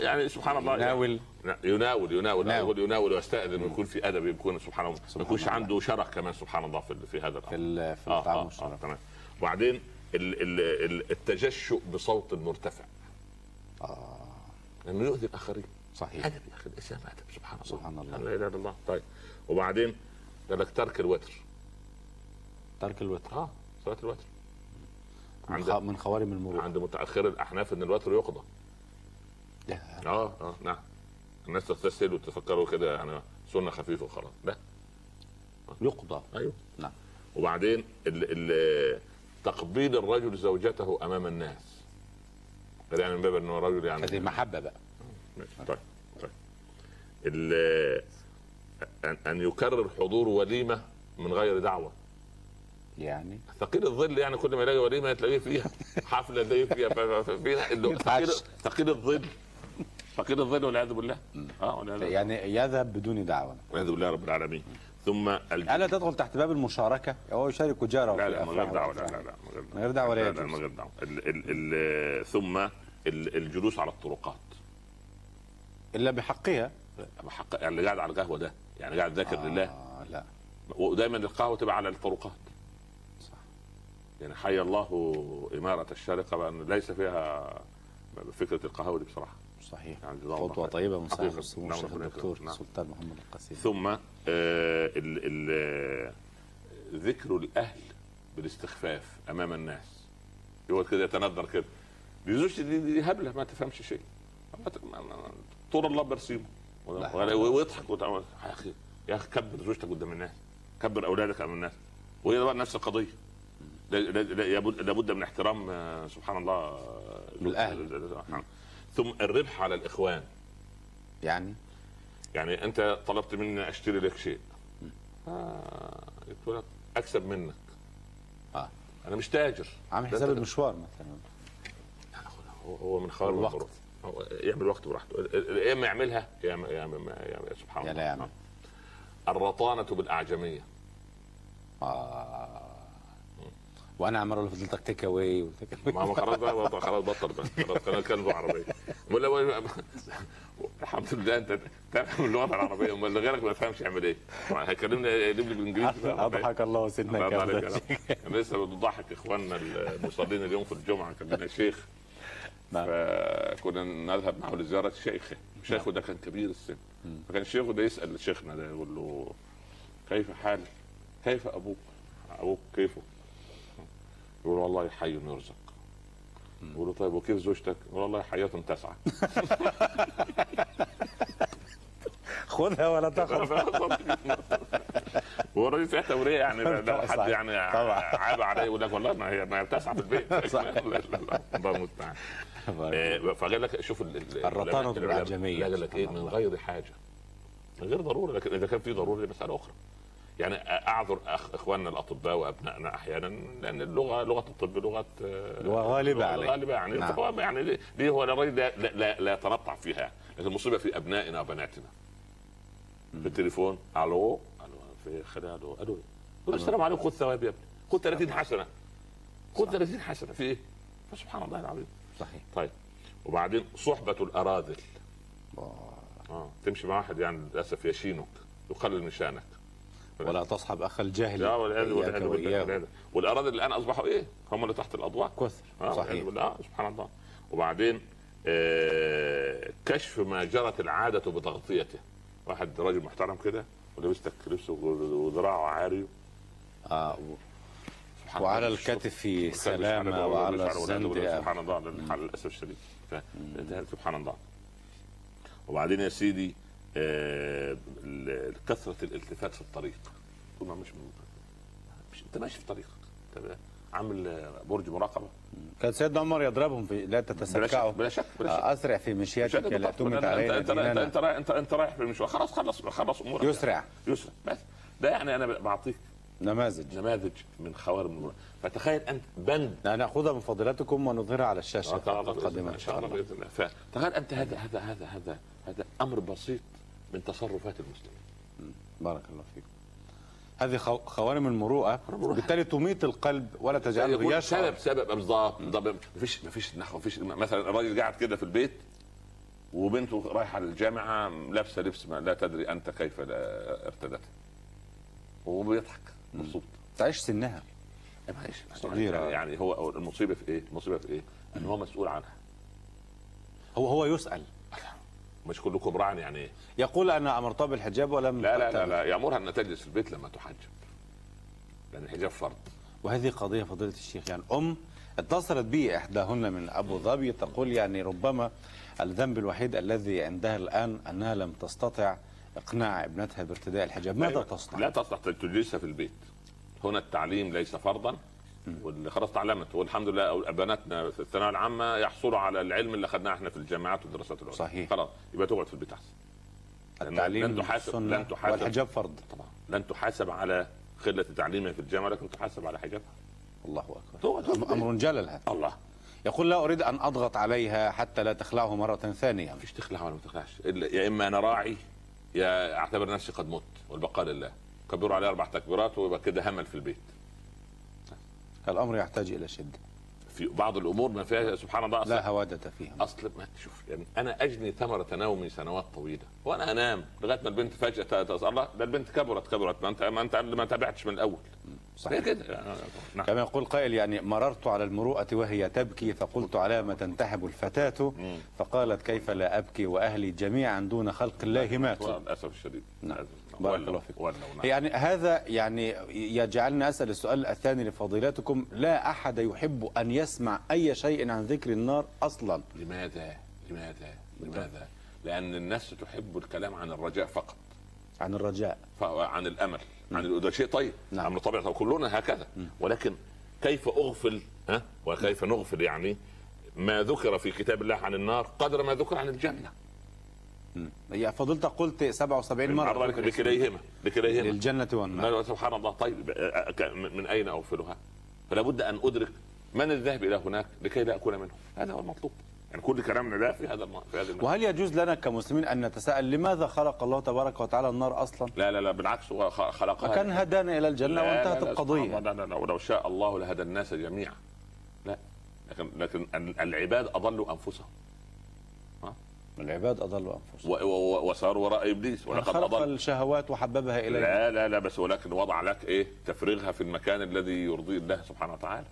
يعني سبحان الله يناول. يعني يناول يناول. يناول. يقول يناول ويستأذن ويكون في أدب يكون سبحان الله. ما يكونش. عنده شرف كمان سبحان الله في في هذا في الامر ال- في آه، الطعام آه، والشراب آه، تمام. وبعدين التجشؤ بصوت مرتفع آه. لأنه يؤذي الآخرين. صحيح. أدب يا أخي الإسلام أدب سبحان الله. سبحان الله. لا إله إلا الله. طيب. وبعدين قال لك ترك الوتر. ترك الوتر. آه صلاة الوتر. من, عند خ... من خوارم المروءة. عند متأخر الأحناف إن الوتر يقضى. آه آه نعم. الناس تغتسل وتفكروا كده يعني سنة خفيفة وخلاص. لا. يقضى. أيوه. نعم. وبعدين ال ال تقبيل الرجل زوجته أمام الناس. يعني من باب إنه رجل يعني هذه محبة بقى. طيب طيب. ان يكرر حضور وليمة من غير دعوة. يعني؟ ثقيل الظل يعني كل ما يلاقي وليمة تلاقيه فيها حفلة تلاقيه فيها ف- ف- فينا اللي هو ثقيل. ثقيل الظل. ثقيل الظل والعياذ بالله. آه. يعني يذهب بدون دعوة. والعياذ بالله رب العالمين. ثم الج... الا تدخل تحت باب المشاركة؟ هو يشارك جاره لا لا من غير دعوة لا. لا لا من غير ولا لا. لا من غير دعوة. ثم ال- الجلوس على الطرقات. إلا بحقها؟ بحق يعني اللي قاعد على القهوة ده يعني قاعد ذاكر آه. لله. لا. ودايما القهوة تبقى على الطرقات. صح. يعني حي الله إمارة الشارقة بأن ليس فيها فكرة القهوه دي بصراحة. صحيح يعني خطوه. طيبه من صاحب حقيقة. السمو نعم، الشيخ الدكتور. نعم. سلطان محمد القاسم ثم آه ال ال ذكر الأهل بالاستخفاف أمام الناس يقعد كده يتندر كده دي زوجتي دي, دي هبلة ما تفهمش شيء طول الله برسيمه. ويضحك يا أخي يا أخي كبر زوجتك قدام الناس كبر أولادك امام الناس وهي بقى نفس القضية لا- لا- لا- لابد من احترام آه، سبحان الله آه، الأهل. ثم الربح على الإخوان. يعني؟ يعني أنت طلبت مني أشتري لك شيء. آه لك أكسب منك. آه. أنا مش تاجر. عامل حساب المشوار مثلا. هو- هو من خوارم الوقت. هو يعمل وقت براحته. يا إما يعملها يا اما يا اما يا سبحان يا الله. لا يعمل. آه. الرطانة بالأعجمية. آه. وأنا عمال أقول لفضيلتك تيك اواي. ما هو خلاص بقى خلاص بطل بقى خلاص كان كان عربية ولا الحمد لله أنت تفهم اللغة العربية أمال غيرك ما يفهمش يعمل إيه هيكلمني يقلب لي بالإنجليزي. أضحك الله سيدنا الله عليك. أنا لسه بضحك إخواننا المصلين اليوم في الجمعة كان لنا شيخ نعم. فكنا نذهب معه لزيارة شيخه شيخه ده كان كبير السن فكان شيخه ده يسأل شيخنا ده يقول له كيف حالك؟ كيف أبوك؟ أبوك كيفه؟ يقول والله حي يرزق يقول له طيب وكيف زوجتك؟ يقول والله حياة تسعى خذها ولا تخف هو الراجل فيها توريه يعني لو حد. يعني. عاب عليه يقول لك والله ما هي ما هي بتسعى في البيت الله المستعان آه، فقال لك شوف ال- ال- الرطانة العلماء- بالأعجمية. لا قال لك إيه من. غير حاجة غير ضروره لكن إذا كان في ضروره مساله أخرى يعني أعذر أخ إخواننا الأطباء وأبنائنا أحيانا لأن اللغة لغة الطب لغة آه، لغة غالبة لغة عليه. غالبة يعني نعم. فهو يعني ليه- هو لا, لا, لا, لا يتنطع فيها؟ لكن المصيبة في أبنائنا وبناتنا. في التليفون ألو؟ ألو في خلال ألو ألو. السلام عليكم خذ ثواب يا ابني. خذ 30 حسنة. خذ 30 حسنة. في إيه؟ فسبحان الله العظيم. صحيح. طيب. وبعدين صحبة الأراذل. آه. آه تمشي مع واحد يعني للأسف يشينك يقلل من شأنك. ولا تصحب اخ الجاهل لا والعياذ بالله. والعياذ. والاراذل الآن أصبحوا إيه؟ هم اللي تحت الأضواء؟ كثر. آه صحيح. آه سبحان الله. وبعدين آه كشف ما جرت العادة بتغطيته. واحد راجل محترم كده ولبس لك لبسه وذراعه عاري آه وعلى. الكتف سلامة شعره وعلى الزند سبحان الله للاسف الشديد. سبحان الله. وبعدين يا سيدي كثرة الالتفات في الطريق. طول ما مش مش انت ماشي في طريقك عامل آه، برج مراقبة. كان سيدنا عمر يضربهم في لا تتسكعوا. بلا شك بلا شك آه، أسرع في مش مشيتك هذا لا. تمت علينا انت انت. انت رايح أنت أنت رايح في المشوار. خلاص خلص خلص أمورك. يسرع. يسرع. بس. ده يعني أنا بعطيك نماذج. نماذج من خوارم المرور فتخيل أنت بند. ناخذها من فضيلتكم ونظهرها على الشاشة آه، القادمة إن إن شاء الله بإذن الله. فتخيل أنت هذا هذا هذا هذا هذا أمر بسيط. من تصرفات المسلمين. بارك الله فيكم. هذه خو- خوارم المروءة. بالتالي تميت القلب ولا تجعله يشعر سبب سبب بالظبط مفيش مفيش نحو مفيش مثلا الراجل قاعد كده في البيت وبنته رايحة للجامعة لابسة لبس ما لا تدري أنت كيف ارتدته وبيضحك مبسوط. تعيش سنها. معلش صغيرة. يعني هو هو المصيبة في إيه؟ المصيبة في إيه؟ إن هو مسؤول عنها. هو هو يسأل. مش كلكم راع يعني إيه؟ يقول أنا امرتها بالحجاب ولم لا لا لا. لا يامرها ان تجلس في البيت لما تحجب لأن الحجاب فرض وهذه قضية فضيلة الشيخ يعني أم اتصلت بي إحداهن من أبو ظبي تقول يعني ربما الذنب الوحيد الذي عندها الآن أنها لم تستطع إقناع ابنتها بارتداء الحجاب ماذا أيوة. تصنع؟ لا تستطيع تجلسها في البيت هنا التعليم ليس فرضا واللي خلاص تعلمت. والحمد لله بناتنا في الثانوية العامة يحصلوا على العلم اللي أخذناه إحنا في الجامعات والدراسات العليا صحيح. خلاص يبقى تقعد في البيت أحسن. التعليم لن تحاسب لن تحاسب. والحجاب فرض. طبعا. لن تحاسب على قله تعليمها في الجامعة لكن تحاسب على حجابها الله أكبر. أمر جلل هذا. الله. يقول لا أريد أن أضغط عليها حتى لا تخلعه مرة ثانية. مفيش تخلع ولا ما تخلعش. يا إما أنا راعي يا أعتبر نفسي قد مت والبقاء لله. كبروا عليه أربع تكبيرات ويبقى كده همل في البيت. الأمر يحتاج إلى شدة. في بعض الأمور ما فيها سبحان الله لا هواده فيها. اصل ما شوف يعني أنا أجني ثمرة نومي سنوات طويلة وأنا أنام لغاية ما البنت فجأة الله ده البنت كبرت كبرت ما انت ما انت ما تابعتش من الأول. صحيح. كده. يعني نعم. كما يقول قائل يعني مررت على المروءة وهي تبكي فقلت على ما تنتحب الفتاة فقالت كيف لا أبكي وأهلي جميعا دون خلق الله ماتوا. للأسف الشديد. نعم. بارك الله فيكم. نعم. يعني هذا يعني يجعلني أسأل السؤال الثاني لفضيلتكم. لا أحد يحب أن يسمع أي شيء عن ذكر النار أصلا. لماذا؟ لماذا؟ لماذا؟ لأن الناس تحب الكلام عن الرجاء فقط. عن الرجاء. عن الأمل. عن ال- ده شيء طيب. نعم. طبيعي طب كلنا هكذا. ولكن كيف أغفل ها؟ وكيف نغفل يعني ما ذكر في كتاب الله عن النار قدر ما ذكر عن الجنة؟ يا فضيلتك قلت 77 مرة مرة. ذكر اسم لكليهما لكليهما. للجنة والنار سبحان الله طيب من أين اغفلها؟ فلا بد أن أدرك من الذهب إلى هناك لكي لا أكون منهم. هذا هو المطلوب. يعني كل كلامنا ده في هذا. في هذا. وهل يجوز لنا كمسلمين أن نتساءل لماذا خلق الله تبارك وتعالى النار أصلا؟ لا لا لا بالعكس هو خلقها وكان هدانا إلى الجنة لا، وانتهت لا، لا، القضية. الله، لا لا لا ولو شاء الله لهدى الناس جميعا. لا لكن لكن ال- العباد أضلوا أنفسهم. العباد أضلوا أنفسهم. و- و- و- وساروا وراء إبليس ولقد خلق أضل. الشهوات وحببها إلينا لا لا لا بس ولكن وضع لك إيه؟ تفريغها في المكان الذي يرضي الله سبحانه وتعالى.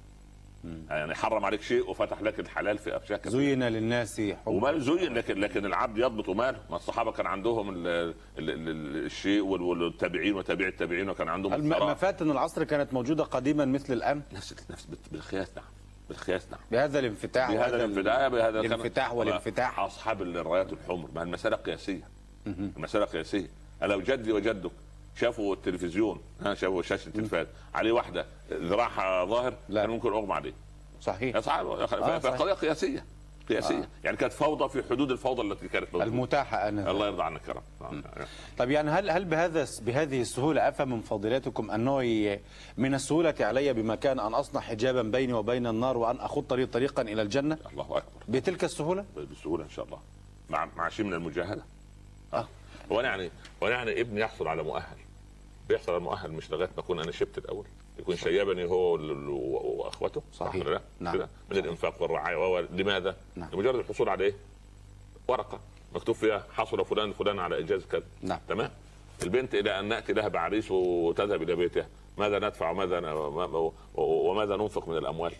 يعني حرم عليك شيء وفتح لك الحلال في اشياء. زين للناس حب ومال زين لكن لكن العبد يضبط ماله. ما الصحابة كان عندهم ال ال ال الشيء وال- والتابعين وتابع التابعين وكان عندهم الم- الثراء. مفاتن العصر كانت موجودة قديما مثل الآن نفس نفس بالقياس نعم. بالقياس نعم بهذا الانفتاح بهذا الانفتاح بهذا الانفتاح والانفتاح. أصحاب الرايات الحمر ما المسألة قياسية. المسألة قياسية. لو جدي وجدك شافوا التلفزيون؟ ها شافوا شاشة التلفاز. عليه واحدة ذراعها ظاهر؟ لا. كان ممكن أغمى عليه. صحيح. يا صاحب آه، فقضية قياسية. قياسيه آه. يعني كانت فوضى في حدود الفوضى التي كانت موجودة. المتاحة أنا الله يرضى عنك يا رب. آه. طب يعني هل هل بهذا بهذه السهولة أفهم من فضيلتكم أنه ي- من السهولة علي بمكان أن أصنع حجابا بيني وبين النار وأن أخط لي طريقا إلى الجنة؟ الله أكبر. بتلك السهولة؟ بسهولة إن شاء الله. مع مع شيء من المجاهدة. آه. هو أنا يعني هو أنا يعني ابني يحصل على مؤهل. بيحصل على مؤهل مش لغاية ما أكون أنا شبت الأول. يكون شيبني هو وأخوته صحيح. ولا لا؟ نعم. من الإنفاق والرعاية لماذا؟ نعم. لمجرد الحصول على إيه؟ ورقة مكتوب فيها حصل فلان فلان على إنجاز كذا نعم. تمام البنت إلى أن نأتي لها بعريس وتذهب إلى بيتها ماذا ندفع وماذا وماذا ننفق من الأموال؟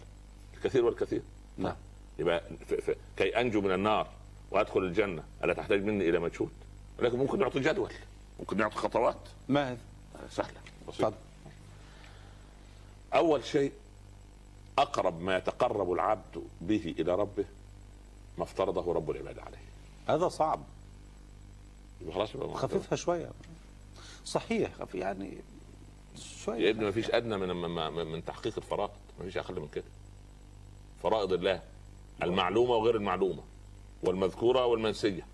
الكثير والكثير نعم يبقى ف... ف... كي أنجو من النار وأدخل الجنة ألا تحتاج مني إلى مجهود ولكن ممكن نعطي جدول ممكن نعطي خطوات ما هذا؟ سهلة بسيطة أول شيء أقرب ما يتقرب العبد به إلى ربه ما افترضه رب العباد عليه. هذا صعب. خلاص خففها شوية. صحيح يعني يا شوية ابني ما فيش أدنى من من, تحقيق الفرائض. مفيش أقل من كده. فرائض الله المعلومة وغير المعلومة والمذكورة والمنسية.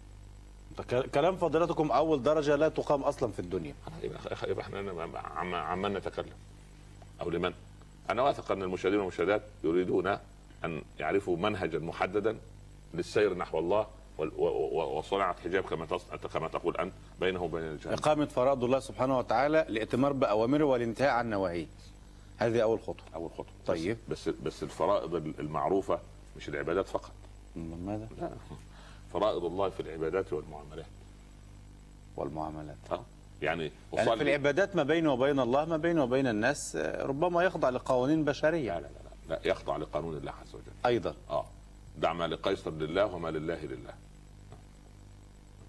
كلام فضيلتكم أول درجة لا تقام أصلا في الدنيا. يبقى إحنا عم عمال نتكلم. أو لمن؟ أنا واثق أن المشاهدين والمشاهدات يريدون أن يعرفوا منهجا محددا للسير نحو الله وال- و- و- وصنعت حجاب كما كما تقول أنت بينه وبين الجنه إقامة فرائض الله سبحانه وتعالى لإتمار بأوامره والانتهاء عن نواهيه. هذه أول خطوة. أول خطوة. طيب. بس بس, الفرائض المعروفة مش العبادات فقط. ماذا؟ لا. فرائض الله في العبادات والمعاملات. والمعاملات. آه. يعني يعني في العبادات ما بينه وبين الله ما بينه وبين الناس آه، ربما يخضع لقوانين بشرية. لا لا لا, لا يخضع لقانون الله عز وجل. أيضا. آه. دع ما لقيصر لله وما لله لله.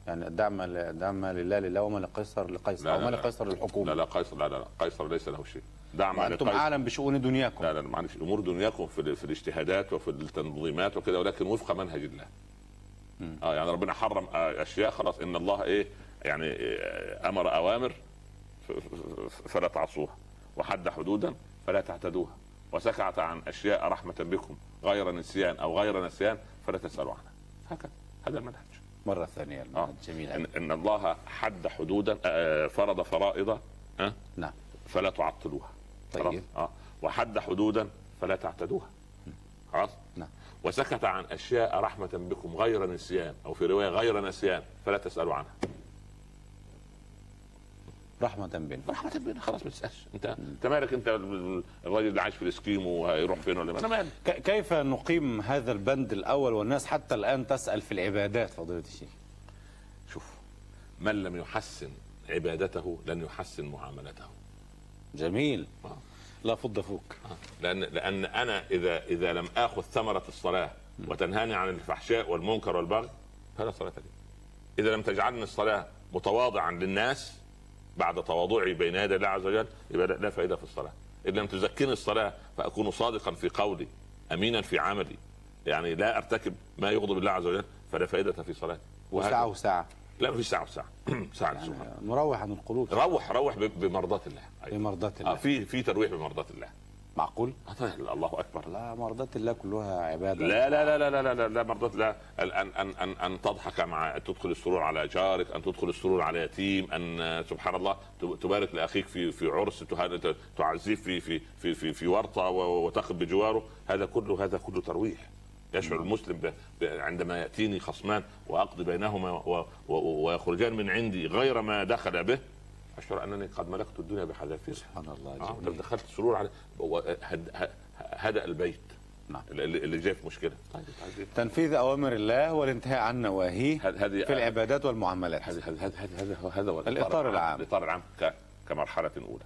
يعني دع ما دع ما لله لله وما لقيصر لقيصر لا، أو لا، ما لا. لقيصر للحكومة. لا لا قيصر لا لا, قيصر ليس له شيء. دع ما لقيصر. أعلم بشؤون دنياكم. لا لا معلش أمور دنياكم في, في الاجتهادات وفي التنظيمات وكذا ولكن وفق منهج الله. آه يعني ربنا حرم أشياء خلاص إن الله إيه يعني آه، أمر أوامر فلا تعصوها. وحد حدودا فلا تعتدوها. وسكت عن أشياء رحمة بكم غير نسيان أو غير نسيان فلا تسألوا عنها. هكذا. هذا المنهج. مرة ثانية. آه. المنهج جميل ان, إن الله حد حدودا آه، فرض فرائض نعم. فلا تعطلوها. طيب. آه. وحد حدودا فلا تعتدوها. خلاص. نعم. وسكت عن أشياء رحمة بكم غير نسيان أو في رواية غير نسيان فلا تسألوا عنها. رحمة بنا رحمة بنا خلاص ما تسألش. انت انت مالك انت الراجل اللي عايش في الاسكيمو هيروح فين ولا أنا مالي ك- كيف نقيم هذا البند الأول والناس حتى الآن تسأل في العبادات فضيلة الشيخ؟ شوف من لم يحسن عبادته لن يحسن معاملته. جميل. آه. لا فض فوك لأن لأن أنا إذا إذا لم آخذ ثمرة الصلاة وتنهاني عن الفحشاء والمنكر والبغي فلا صلاة لي. إذا لم تجعلني الصلاة متواضعا للناس بعد تواضعي بين يدي الله عز وجل يبقى لا- فائده في الصلاة. إن لم تزكني الصلاة فأكون صادقا في قولي امينا في عملي. يعني لا أرتكب ما يغضب الله عز وجل فلا فائده في صلاتي. وساعه وساعة. لا في ساعة وساعة. ساعة يعني نروح عن القلوب. روح روح بمرضاة الله. بمرضاة آه الله في في ترويح بمرضاة الله. معقول؟ الله أكبر. لا مرضاة الله كلها عبادة. لا لا لا لا لا لا لا, لا مرضات لا. أن أن أن أن تضحك مع أن تدخل السرور على جارك أن تدخل السرور على يتيم أن سبحان الله تبارك لأخيك في في عرس تعزيه في في في في, في ورطة وتقف بجواره هذا كله هذا كله ترويح. يشعر المسلم ب... ب... عندما يأتيني خصمان وأقضي بينهما و... و... ويخرجان من عندي غير ما دخل به أشعر أنني قد ملكت الدنيا بحذافيرها. سبحان الله آه جميل. دخلت سرور على و- هد... ه- هدأ البيت. نعم. اللي, جاي في مشكلة. طيب طيب. تنفيذ أوامر الله والانتهاء عن نواهيه هذه في العبادات والمعاملات. هذا هذا هذا هذا هو الإطار العام. الإطار العام. كمرحلة أولى.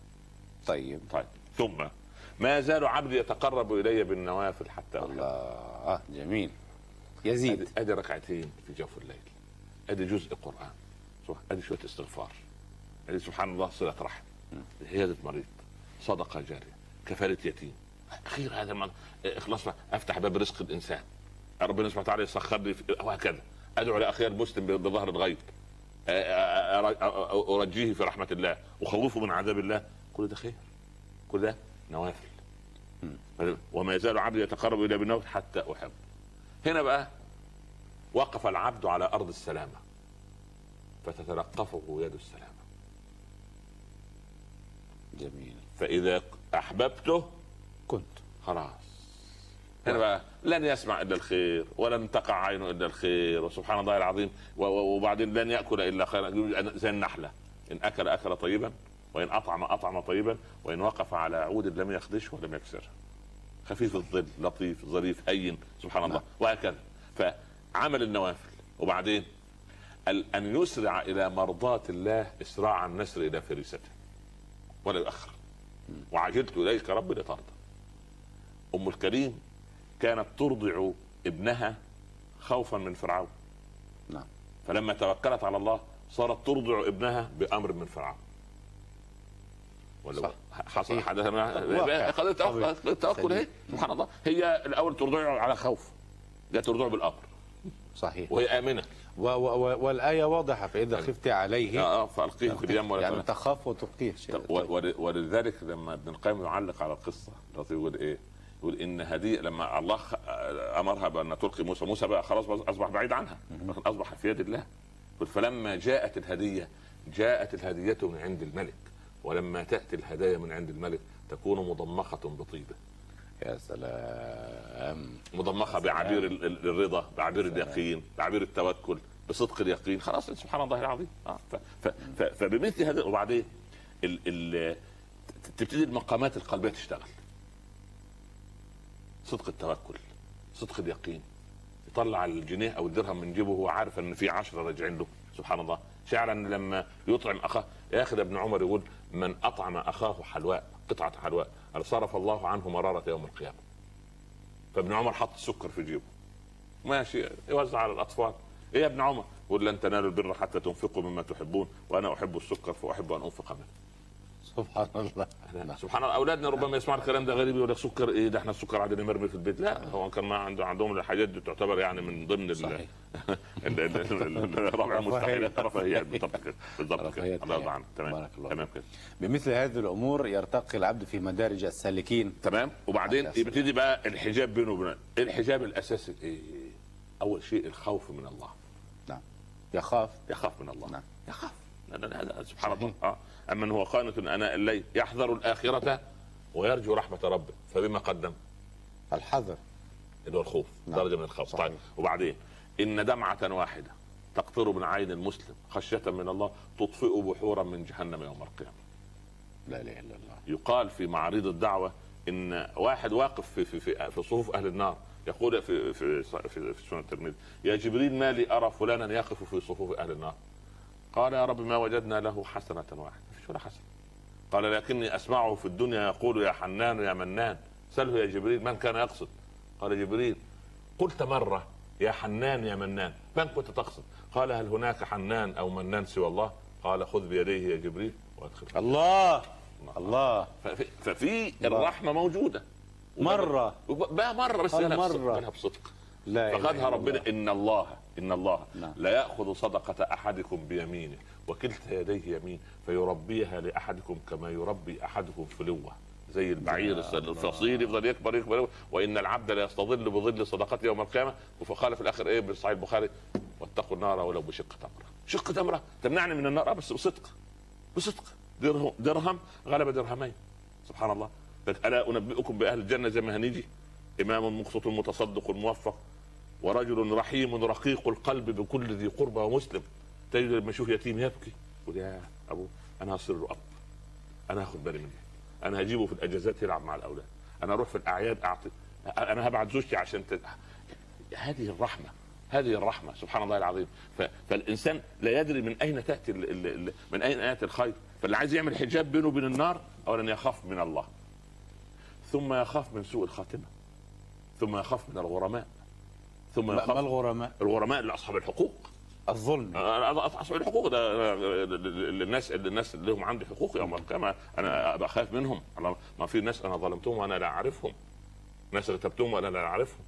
طيب. طيب. ثم ما يزال عبدي يتقرب إلي بالنوافل حتى الله. آه جميل. يزيد. ادي ركعتين في جوف الليل. أدي جزء قرآن. أدي شوية استغفار. سبحان الله صلة رحم. عياده مريض صدقه جارية. كفالة يتيم. اخير هذا المن... إخلاص أفتح باب رزق الإنسان. ربنا سبحانه وتعالى يسخر لي وهكذا. أدعو لاخي المسلم بظهر الغيب. أرجيه في رحمة الله. أخوفه من عذاب الله. كل ده خير. كل ده نوافل. وما يزال عبدي يتقرب إلى بالنوافل حتى أحب. هنا بقى وقف العبد على أرض السلامة. فتتلقفه يد السلامه جميل. فإذا أحببته كنت. خلاص. هنا بقى لن يسمع إلا الخير ولن تقع عينه إلا الخير وسبحان الله العظيم. وبعدين لن يأكل إلا خيرا. زي النحلة. إن أكل أكل طيبا وإن أطعم أطعم طيبا وإن وقف على عود لم يخدشه ولم يكسره خفيف الظل لطيف ظريف هين سبحان الله. وهكذا. فعمل النوافل. وبعدين أن يسرع إلى مرضاة الله إسراع النسر إلى فريسته. ولا يؤخر. وعجلت إليك ربي لترضى. أم الكريم كانت ترضع ابنها خوفا من فرعون. نعم. فلما توكلت على الله صارت ترضع ابنها بأمر من فرعون. ولا. حصل. حدث. قضيه. التوكل التوكل اهي سبحان الله. هي الأول ترضعه على خوف. لا ترضعه بالأمر. صحيح. وهي آمنة. و و و والآية واضحة فإذا خفت عليه آه آه فألقيه في اليم ولا يعني تنام. تخاف وتلقيه ول- ولذلك لما ابن القيم يعلق على القصة لطيف يقول إيه؟ يقول إن هذه لما الله أمرها بأن تلقي موسى موسى بقى خلاص أصبح بعيد عنها. أصبح في يد الله. فلما جاءت الهدية جاءت الهدية من عند الملك. ولما تأتي الهدايا من عند الملك تكون مضمخة بطيبة. يا سلام. مضمخة بعبير ال- ال- الرضا بعبير اليقين بعبير التوكل بصدق اليقين. خلاص سبحان الله العظيم. آه. فبمثل هذا وبعدين ال ال تبتدي المقامات القلبية تشتغل. صدق التوكل صدق اليقين. يطلع الجنيه أو الدرهم من جيبه وهو عارف إن في عشرة راجعين له. سبحان الله. شعرا لما يطعم أخاه يا أخي ده ابن عمر يقول من أطعم أخاه حلواء. قطعة حلواء قال صرف الله عنه مرارة يوم القيامة. فابن عمر حط السكر في جيبه. ماشي يوزع على الأطفال. إيه يا ابن عمر؟ يقول لن تنالوا البر حتى تنفقوا مما تحبون وأنا أحب السكر فأحب أن أنفق منه. سبحان الله. سبحان الله. أولادنا ربما يسمعوا الكلام ده غريب يقول لك سكر إيه ده؟ إحنا السكر عندنا مرمي في البيت. لا هو كان ما عنده عندهم الحاجات دي تعتبر يعني من ضمن ال- صحيح. ال- ال- ال- الرابع المستحيل رفاهيات بالضبط كده. بالضبط كده. رفاهيات الله يرضى حياة. عنك. تمام. تمام كده. بمثل هذه الأمور يرتقي العبد في مدارج السالكين. تمام. وبعدين يبتدي بقى الحجاب بينه وبين الحجاب الأساسي إيه؟ أول شيء الخوف من الله. نعم. يخاف. يخاف من الله. نعم. يخاف. سبحان الله. آه. اما هو قانت اناء الليل يحذر الآخرة ويرجو رحمة ربه فبما قدم؟ الحذر. اللي هو الخوف نعم. درجة من الخوف. صحيح. طيب وبعدين؟ إن دمعة واحدة تقطر من عين المسلم خشية من الله تطفئ بحورا من جهنم يوم القيامة. لا إله إلا الله. يقال في معارض الدعوة إن واحد واقف في في في, في صفوف أهل النار يقول في في في, في سنن الترمذي يا جبريل ما لي أرى فلانا يقف في صفوف أهل النار. قال يا رب ما وجدنا له حسنة واحدة. ما فيش ولا حسنة. قال لكني أسمعه في الدنيا يقول يا حنان يا منان. سله يا جبريل من كان يقصد؟ قال جبريل قلت مرة يا حنان يا منان. من كنت تقصد؟ قال هل هناك حنان أو منان سوى الله؟ قال خذ بيديه يا جبريل وأدخل. الله! الله! ففي, ففي الرحمة موجودة. مرة. بقى مرة بس مرة. بصدق لا إلا ربنا الله. إن الله إن الله نعم. لا يأخذ صدقة أحدكم بيمينه وكلتا يديه يمين فيربيها لأحدكم كما يربي أحدكم فلوه زي البعير الفصيل يفضل يكبر يكبر, وإن العبد لا يستظل بظل صدقته يوم القيامة. وقال في الآخر إيه؟ بالصحيح البخاري واتقوا النار ولو بشق تمرة. شق تمرة؟ تمنعني من النار؟ آه بس بصدق. بصدق. درهم درهم غلب درهمين. سبحان الله. ألا أنبئكم بأهل الجنة زي ما هنيجي؟ إمام مقسط متصدق موفق. ورجل رحيم رقيق القلب بكل ذي قربى ومسلم. تجد لما يشوف يتيم يبكي. يقول يا أبو أنا هصير له اب أنا هاخد بالي منه أنا هجيبه في الأجازات يلعب مع الأولاد. أنا أروح في الأعياد أعطي. أنا هبعت زوجتي عشان ت... هذه الرحمة هذه الرحمة سبحان الله العظيم. ف... فالإنسان لا يدري من أين تأتي. ال... ال... من أين ياتي الخير. فاللي عايز يعمل حجاب بينه وبين النار اولا يخاف من الله. ثم يخاف من سوء الخاتمة. ثم يخاف من الغرماء. ثم ما الغرماء؟ الغرماء لأصحاب الحقوق. الظلم. أصحاب الحقوق ده الناس الناس اللي هم عندي حقوق يوم القيامة أنا بخاف منهم. ما في ناس أنا ظلمتهم وأنا لا أعرفهم. ناس رتبتهم وأنا لا أعرفهم.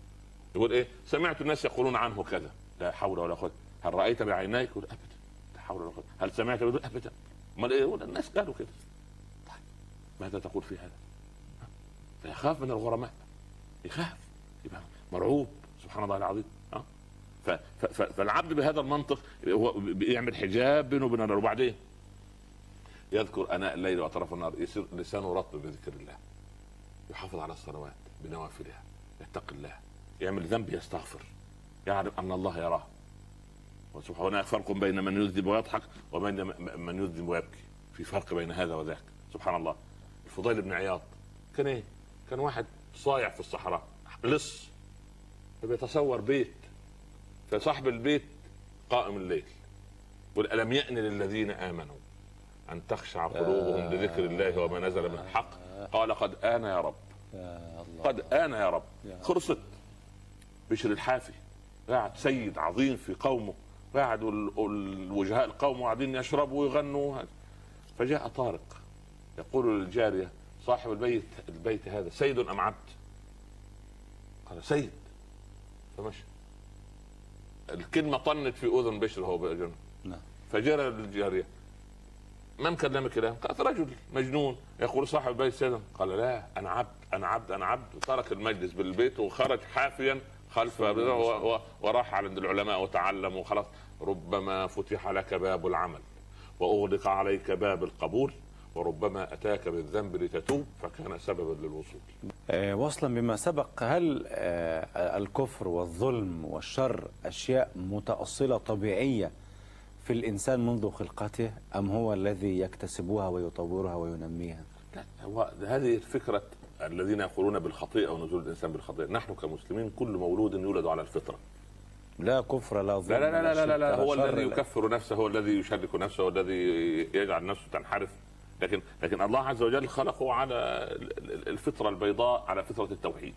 يقول إيه؟ سمعت الناس يقولون عنه كذا. لا حول ولا قوة. هل رأيت بعينيك؟ يقول أبدا. لا حول ولا قوة. هل سمعت؟ يقول أبدا. أمال إيه؟ يقول الناس قالوا كده. طيب ماذا تقول في هذا؟ فيخاف من الغرماء. يخاف. يبقى مرعوب. سبحان الله العظيم. ف- فالعبد بهذا المنطق هو بيعمل حجاب بينه وبين النار. وبعدين؟ يذكر أناء الليل وأطراف النهار يصير لسانه رطب بذكر الله. يحافظ على الصلوات بنوافلها. يتقي الله. يعمل ذنب يستغفر. يعلم أن الله يراه. وسبحانه هناك فرق بين من يذنب ويضحك وبين من يذنب ويبكي. في فرق بين هذا وذاك. سبحان الله. الفضيل بن عياض كان إيه؟ كان واحد صايع في الصحراء. لص. فبيتصور بيت فصاحب البيت قائم الليل يقول ألم يأن للذين آمنوا أن تخشع قلوبهم لذكر الله وما نزل من الحق؟ قال قد آن يا رب. قد آن يا رب. خلصت. بشر الحافي. قاعد سيد عظيم في قومه. قاعد والوجهاء القوم قاعدين يشربوا ويغنوا. فجاء طارق يقول للجارية صاحب البيت البيت هذا سيد أم عبد؟ قال سيد. فمشى الكلمة طنت في أذن بشر هو بأجنه نعم. فجرى للجارية من كلمك الآن؟ قالت رجل مجنون. يقول صاحب بيت سلم قال لا أنا عبد أنا عبد أنا عبد. ترك المجلس بالبيت وخرج حافيا خلف وراح عند العلماء وتعلم وخلاص ربما فتح لك باب العمل. وأغلق عليك باب القبول. وربما أتاك بالذنب لتتوب فكان سببا للوصول. آه، وصلا بما سبق هل آه، الكفر والظلم والشر أشياء متأصلة طبيعية في الإنسان منذ خلقته أم هو الذي يكتسبها ويطورها وينميها؟ لا هو هذه فكرة الذين يقولون بالخطيئة ونزول الإنسان بالخطيئة. نحن كمسلمين كل مولود يولد على الفطرة. لا كفر لا ظلم لا لا لا لا لا, لا, شرك هو الذي لا. يكفر نفسه هو الذي يشرك نفسه هو الذي يجعل نفسه تنحرف. لكن لكن الله عز وجل خلقه على الفطرة البيضاء على فطرة التوحيد.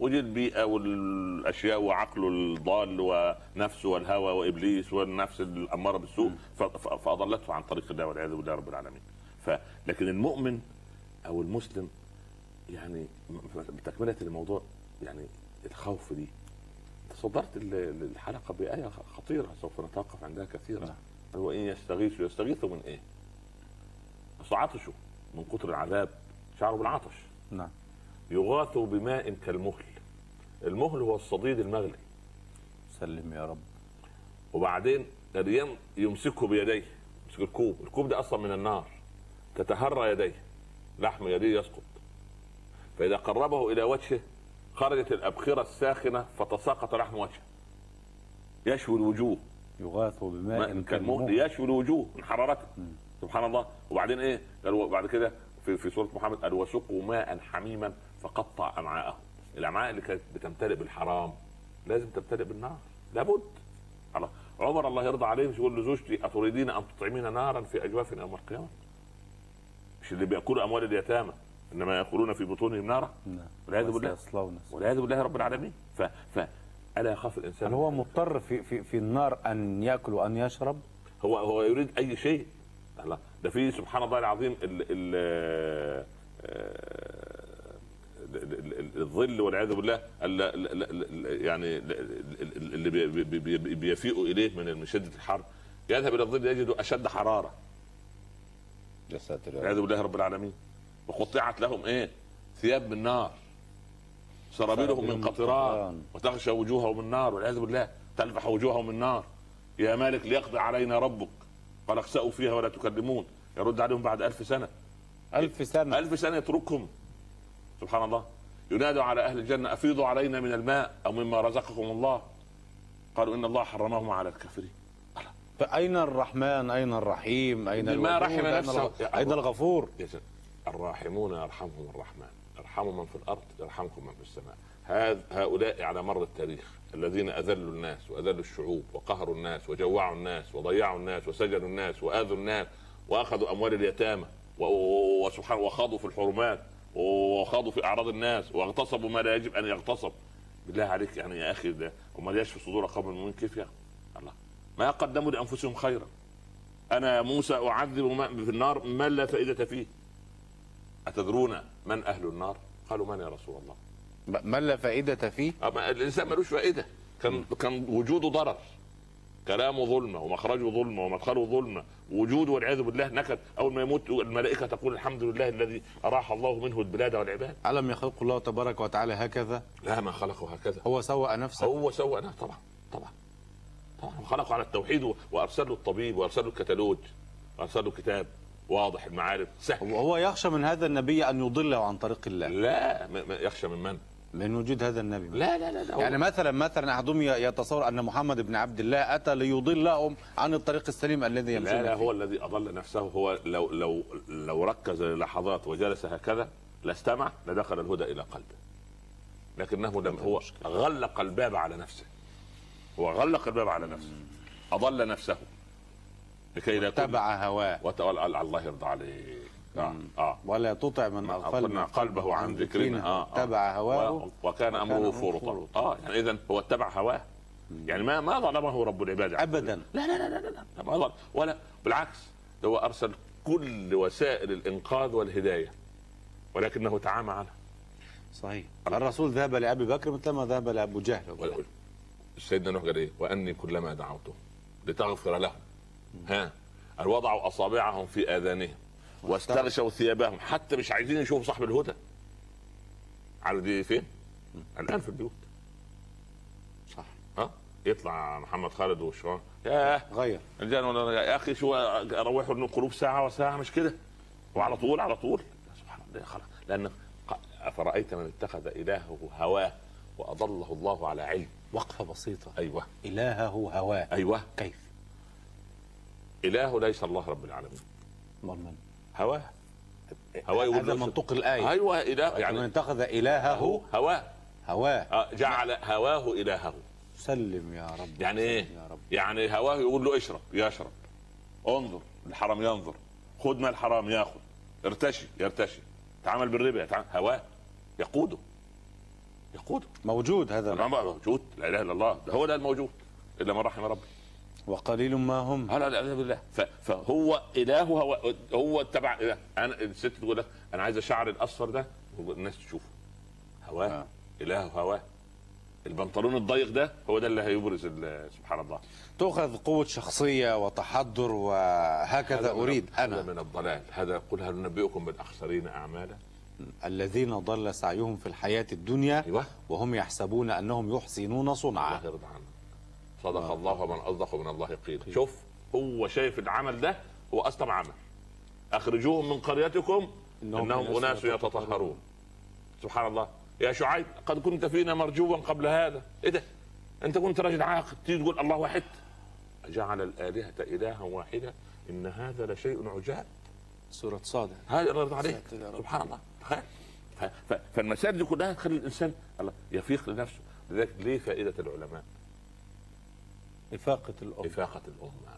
ودي البيئة والأشياء وعقله الضال ونفسه والهوى وإبليس والنفس الأمارة بالسوء ف- ف- فأضلته عن طريق الله والعياذ بالله رب العالمين. ف لكن المؤمن أو المسلم يعني بتكملة الموضوع يعني الخوف دي. تصدرت ال- الحلقة بآية خطيرة سوف نتوقف عندها كثيرا. نعم. هو إن يستغيثوا يستغيثوا من إيه؟ أصل عطشوا من كتر العذاب شعروا بالعطش. نعم. يغاثوا بماء كالمهل. المهل هو الصديد المغلي. سلم يا رب. وبعدين الريم يمسكه بيديه يمسك الكوب. الكوب ده أصلا من النار تتهرى يديه لحم يديه يسقط. فإذا قربه إلى وجهه خرجت الأبخرة الساخنة فتساقط لحم وجهه. يشوي الوجوه. يغاث بماء ماء كالمهل. كالمهل. يشوي الوجوه من حرارته. سبحان الله. وبعدين إيه؟ قال بعد كده في في سورة محمد قال وسقوا ماء حميما فقطع أمعاءهم. الأمعاء اللي كانت بتمتلئ بالحرام لازم تمتلئ بالنار. لابد. الله عمر الله يرضى عليه مش يقول لزوجتي أتريدين أن تطعمين نارا في اجوافنا يوم القيامة؟ مش اللي بيأكلوا أموال اليتامى إنما يأكلون في بطونهم نارا؟ نعم. والعياذ بالله. والعياذ بالله رب العالمين. ف ف ألا يخاف الإنسان هل هو مضطر في, في, في النار أن يأكل وأن يشرب؟ هو هو يريد أي شيء. الله ده في سبحان الله العظيم ال ال ال- ال- ال- الظل والعياذ بالله ال- ال- ال- ال- يعني ال- ال- اللي بي- بي- بي- بي- بيفيء اليه من من شده الحر يذهب إلى الظل يجد اشد حراره يا ساتر. والعياذ بالله رب العالمين وقطعت لهم إيه؟ ثياب من نار سرابيلهم من قطران وتغشى وجوههم النار والعياذ بالله تلفح وجوههم النار يا مالك ليقضي علينا ربك قال اخسأوا فيها ولا تكلمون. يرد عليهم بعد ألف سنة. ألف سنة. ألف سنة يتركهم. سبحان الله. ينادى على أهل الجنة أفيضوا علينا من الماء أو مما رزقكم الله. قالوا إن الله حرمهم على الكافرين. فأين الرحمن؟ أين الرحيم؟ أين ما رحم أين نفسه. أين الغفور. الراحمون يرحمهم الرحمن. ارحموا من في الأرض يرحمكم من في السماء. هؤلاء على مر التاريخ. الذين أذلوا الناس وأذلوا الشعوب وقهروا الناس وجوعوا الناس وضيعوا الناس وسجنوا الناس وآذوا الناس وأخذوا أموال اليتامى وسبحان وخاضوا في الحرمات وخاضوا في أعراض الناس واغتصبوا ما لا يجب أن يغتصب. بالله عليك يعني يا أخي ده امال يشفي صدور قوم المؤمنين؟ كيف يا الله. ما قدموا لأنفسهم خيرا. أنا موسى أعذب ما- في النار من لا فائدة فيه. أتدرون من أهل النار؟ قالوا من يا رسول الله؟ ما لا فائدة فيه؟ أما الإنسان ملوش فائدة. كان كان وجوده ضرر. كلامه ظلمة ومخرجه ظلمة ومدخله ظلمة. وجوده والعياذ بالله نكد. أول ما يموت الملائكة تقول الحمد لله الذي أراح الله منه البلاد والعباد. ألم يخلق الله تبارك وتعالى هكذا؟ لا ما خلقه هكذا. هو سوأ نفسه. هو سوى أنا طبعا طبعا طبعا. خلقه على التوحيد وارسل له الطبيب وارسل له الكتالوج وارسل له كتاب واضح المعارف سهل. وهو يخشى من هذا النبي أن يضله عن طريق الله. لا يخشى من من؟ من وجود هذا النبي. لا لا لا, لا. يعني مثلا مثلا أحدهم يتصور أن محمد بن عبد الله أتى ليضلهم عن الطريق السليم الذي يمشون لا لا فيه. هو الذي أضل نفسه. هو لو لو لو ركز للحظات وجلس هكذا لاستمع لدخل الهدى إلى قلبه. لكنه لم هو غلق الباب على نفسه. هو غلق الباب على نفسه. أضل نفسه. لكي لا يكون تبع هواه. وتولى الله يرضى عليك آه, آه. ولا تطع من أغفلنا. قلبه عن ذكرنا. آه آه. تبع هواه و- وكان أمره فرطا آه. يعني اذا هو اتبع هواه. يعني ما ما ظلمه رب العباد. ابدا. لا لا لا لا لا ما ظلم ولا بالعكس. هو أرسل كل وسائل الإنقاذ والهداية. ولكنه تعامى عنها صحيح. الرسول ذهب لأبي بكر مثلما ذهب لأبو جهل. سيدنا نوح قال إيه؟ وأني كلما دعوته لتغفر لهم. ها. وضعوا أصابعهم في آذانهم. واستغشوا ثيابهم. حتى مش عايزين يشوفوا صاحب الهدى. عارف دي فين؟ الآن في البيوت. صح. ها؟ يطلع محمد خالد وشوان. ياه. غير. يا أخي شو روحوا القلوب ساعة وساعة مش كده؟ وعلى طول على طول. سبحان الله خلاص. لأن أفرأيت من اتخذ إلهه هواه واضله الله على علم. وقفة بسيطة. أيوه. إلهه هواه. أيوه. كيف؟ اله ليس الله رب العالمين. أمال من؟ هواه. هواه يقول هذا منطق الآية. أيوه إله. من يعني اتخذ إلهه. هواه. هواه. آه، جعل هواه إلهه. سلم يا رب يعني إيه؟ يا رب. يعني هواه يقول له اشرب يشرب. انظر الحرام ينظر. خذ ما الحرام ياخذ. ارتشي يرتشي. تعامل بالربا هواه. يقوده. يقوده. موجود هذا. بقى موجود. لا إله إلا الله. ده هو ده الموجود. إلا من رحم ربي. وقليل ما هم. لا لا لا. بالله فهو اله هو هو تبع إله. أنا الست تقول لك أنا عايز الشعر الأصفر ده الناس تشوفه. هواه. آه. إله هواه. البنطلون الضيق ده هو ده اللي هيبرز سبحان الله. تؤخذ قوة شخصية وتحضر وهكذا هذا من- أريد هذا أنا. من الضلال. هذا قل هل ننبئكم بالأخسرين أعمالا؟ الذين ضل سعيهم في الحياة الدنيا أيوه. وهم يحسبون أنهم يحسنون الله صنعا يرضى عنك صدق آه. الله ومن أصدق من الله قيل. شوف هو شايف العمل ده هو أصلا عمل. أخرجوهم من قريتكم إنهم إنهم أناس أناس يتطهرون. سبحان الله. يا شعيب قد كنت فينا مرجوا قبل هذا. إيه ده؟ أنت كنت راجل عاقل. تيجي تقول الله واحد. جعل الآلهة إلها واحدة. إن هذا لشيء عجاب. سورة صادق. هذا يا رب. سبحان الله. فالمسائل دي كلها تخلي الإنسان الله يفيق لنفسه. لذلك ليه فائدة العلماء؟ إفاقة الأم إفاقة الأمة.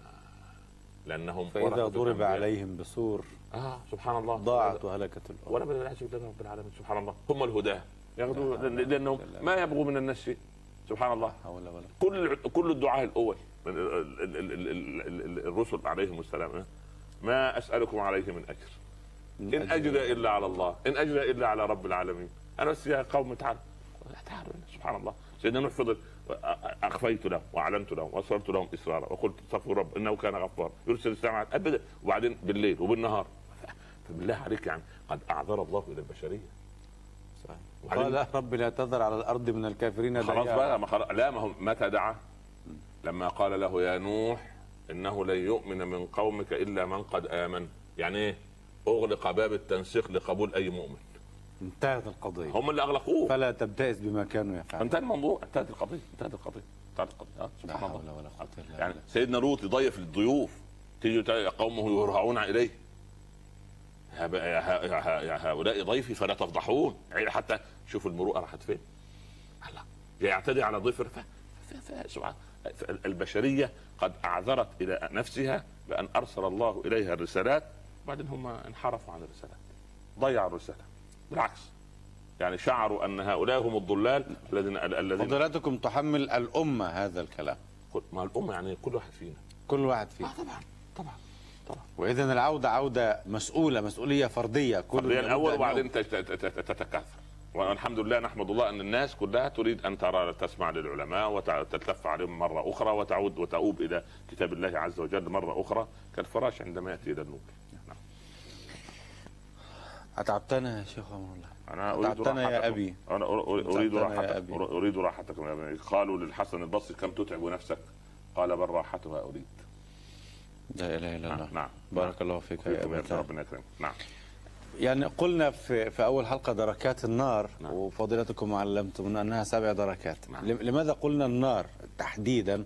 لأنهم فإذا ضرب. عليهم بسور آه سبحان الله. ضاعت وهلكت الأم ولا بل العياذ بالله رب العالمين. سبحان الله. هم الهداة. ياخذوا لأنهم ما يبغوا من الناس شيء سبحان الله. حول ولا كل كل الدعاء الأول من ال- ال- ال- ال- ال- ال- الرسل عليهم السلام. ما أسألكم عليه من أجر. إن أجر إلا على الله. إن أجر إلا على رب العالمين. أنا بس يا قوم تعالوا تعالوا. سبحان الله. سيدنا نوح فضل. أخفيت لهم وأعلنت لهم واسررت لهم إسرارا وقلت استغفروا رب إنه كان غفارا يرسل السماء أبدا وبعدين بالليل وبالنهار. فبالله عليك يعني قد أعذر الله إلى البشرية. صحيح. قال رب لا تذر على الأرض من الكافرين خلاص. بقى ما خلاص لا ما هو متى دعا؟ لما قال له يا نوح إنه لن يؤمن من قومك إلا من قد آمن. يعني إيه؟ أغلق باب التنسيق لقبول أي مؤمن. انتهت القضية. هم اللي أغلقوه. فلا تبتئس بما كانوا يفعلون. انتهى الموضوع. انتهت القضية. انتهت القضية. انتهت القضية. لا سبحان الله ولا قوة إلا يعني سيدنا لوط يضيف الضيوف تيجي تلاقي قومه يرهعون إليه. يا هؤلاء ضيفي فلا تفضحون. يعني حتى شوف المروءة راحت فين. الله يعتدي على ضيف ف- ف- ف- سبحان ف- البشرية قد أعذرت إلى نفسها بأن أرسل الله إليها الرسالات. وبعدين هم انحرفوا عن الرسالات. ضيعوا الرسالة. بالعكس. يعني شعروا أن هؤلاء هم الضلال الذين الذين فضيلتكم تحمل الأمة هذا الكلام. ما الأمة يعني كل واحد فينا. كل واحد فيه طبعا طبعا طبعا. وإذا العودة عودة مسؤولة مسؤولية فردية. كل فرديا الأول وبعدين تت- تت- تت- تتكاثر. والحمد لله نحمد الله أن الناس كلها تريد أن ترى تسمع للعلماء وتتلف عليهم مرة أخرى وتعود وتؤوب إلى كتاب الله عز وجل مرة أخرى كالفراش عندما يأتي إلى النوم نعم. أتعبتنا يا شيخ أمر الله أنا أريد تعبتنا يا. أبي. أنا أر- أر- أريد تعبتنا يا راحتكم أبي. أر- أريد راحتكم يا ابني قالوا للحسن البصري كم تتعب نفسك قال بل راحتها أريد لا إله إلا الله نعم بارك الله فيك يا تاج. ربنا يكرمك نعم يعني قلنا في في أول حلقة دركات النار نعم. وفضيلتكم علمتم أنها سبع دركات نعم. لم- لماذا قلنا النار تحديدا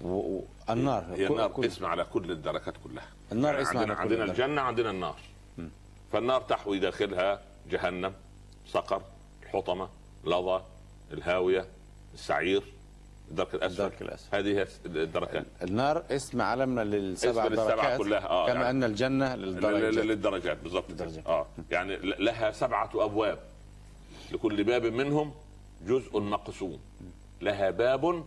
و- و- النار هي النار كل- اسم على كل الدركات كلها النار يعني اسم عندنا, على كل عندنا. الجنة عندنا النار فالنار تحوي داخلها جهنم سقر الحطمة لظى الهاوية السعير الدرك الأسفل. الدرك الأسفل. هذه الدركات. النار اسم علمنا للسبع اسم للسبعة دركات كلها، آه، كما يعني. أن الجنة للدرجات. للدرجات بالضبط. آه يعني لها سبعة أبواب. لكل باب منهم جزء مقسوم. لها باب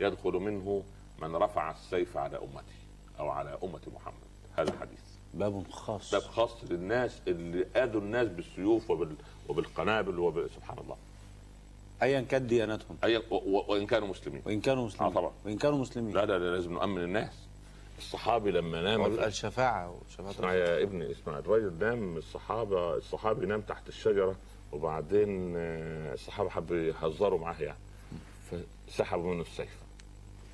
يدخل منه من رفع السيف على أمتي أو على أمة محمد. هذا حديث باب خاص. باب خاص للناس اللي آذوا الناس بالسيوف وبال... وبالقنابل وب... سبحان الله. ايا كانت ديانتهم. أي... و... وإن كانوا مسلمين. وإن كانوا مسلمين. آه، طبعا. وإن كانوا مسلمين. لا لا لا لازم نؤمن الناس. الصحابي لما نام الشفاعة اسمع يا ابني اسمع الراجل نام الصحابة الصحابي نام تحت الشجرة وبعدين آه، الصحابة حبوا يهزروا معاه يعني. فسحبوا منه السيف.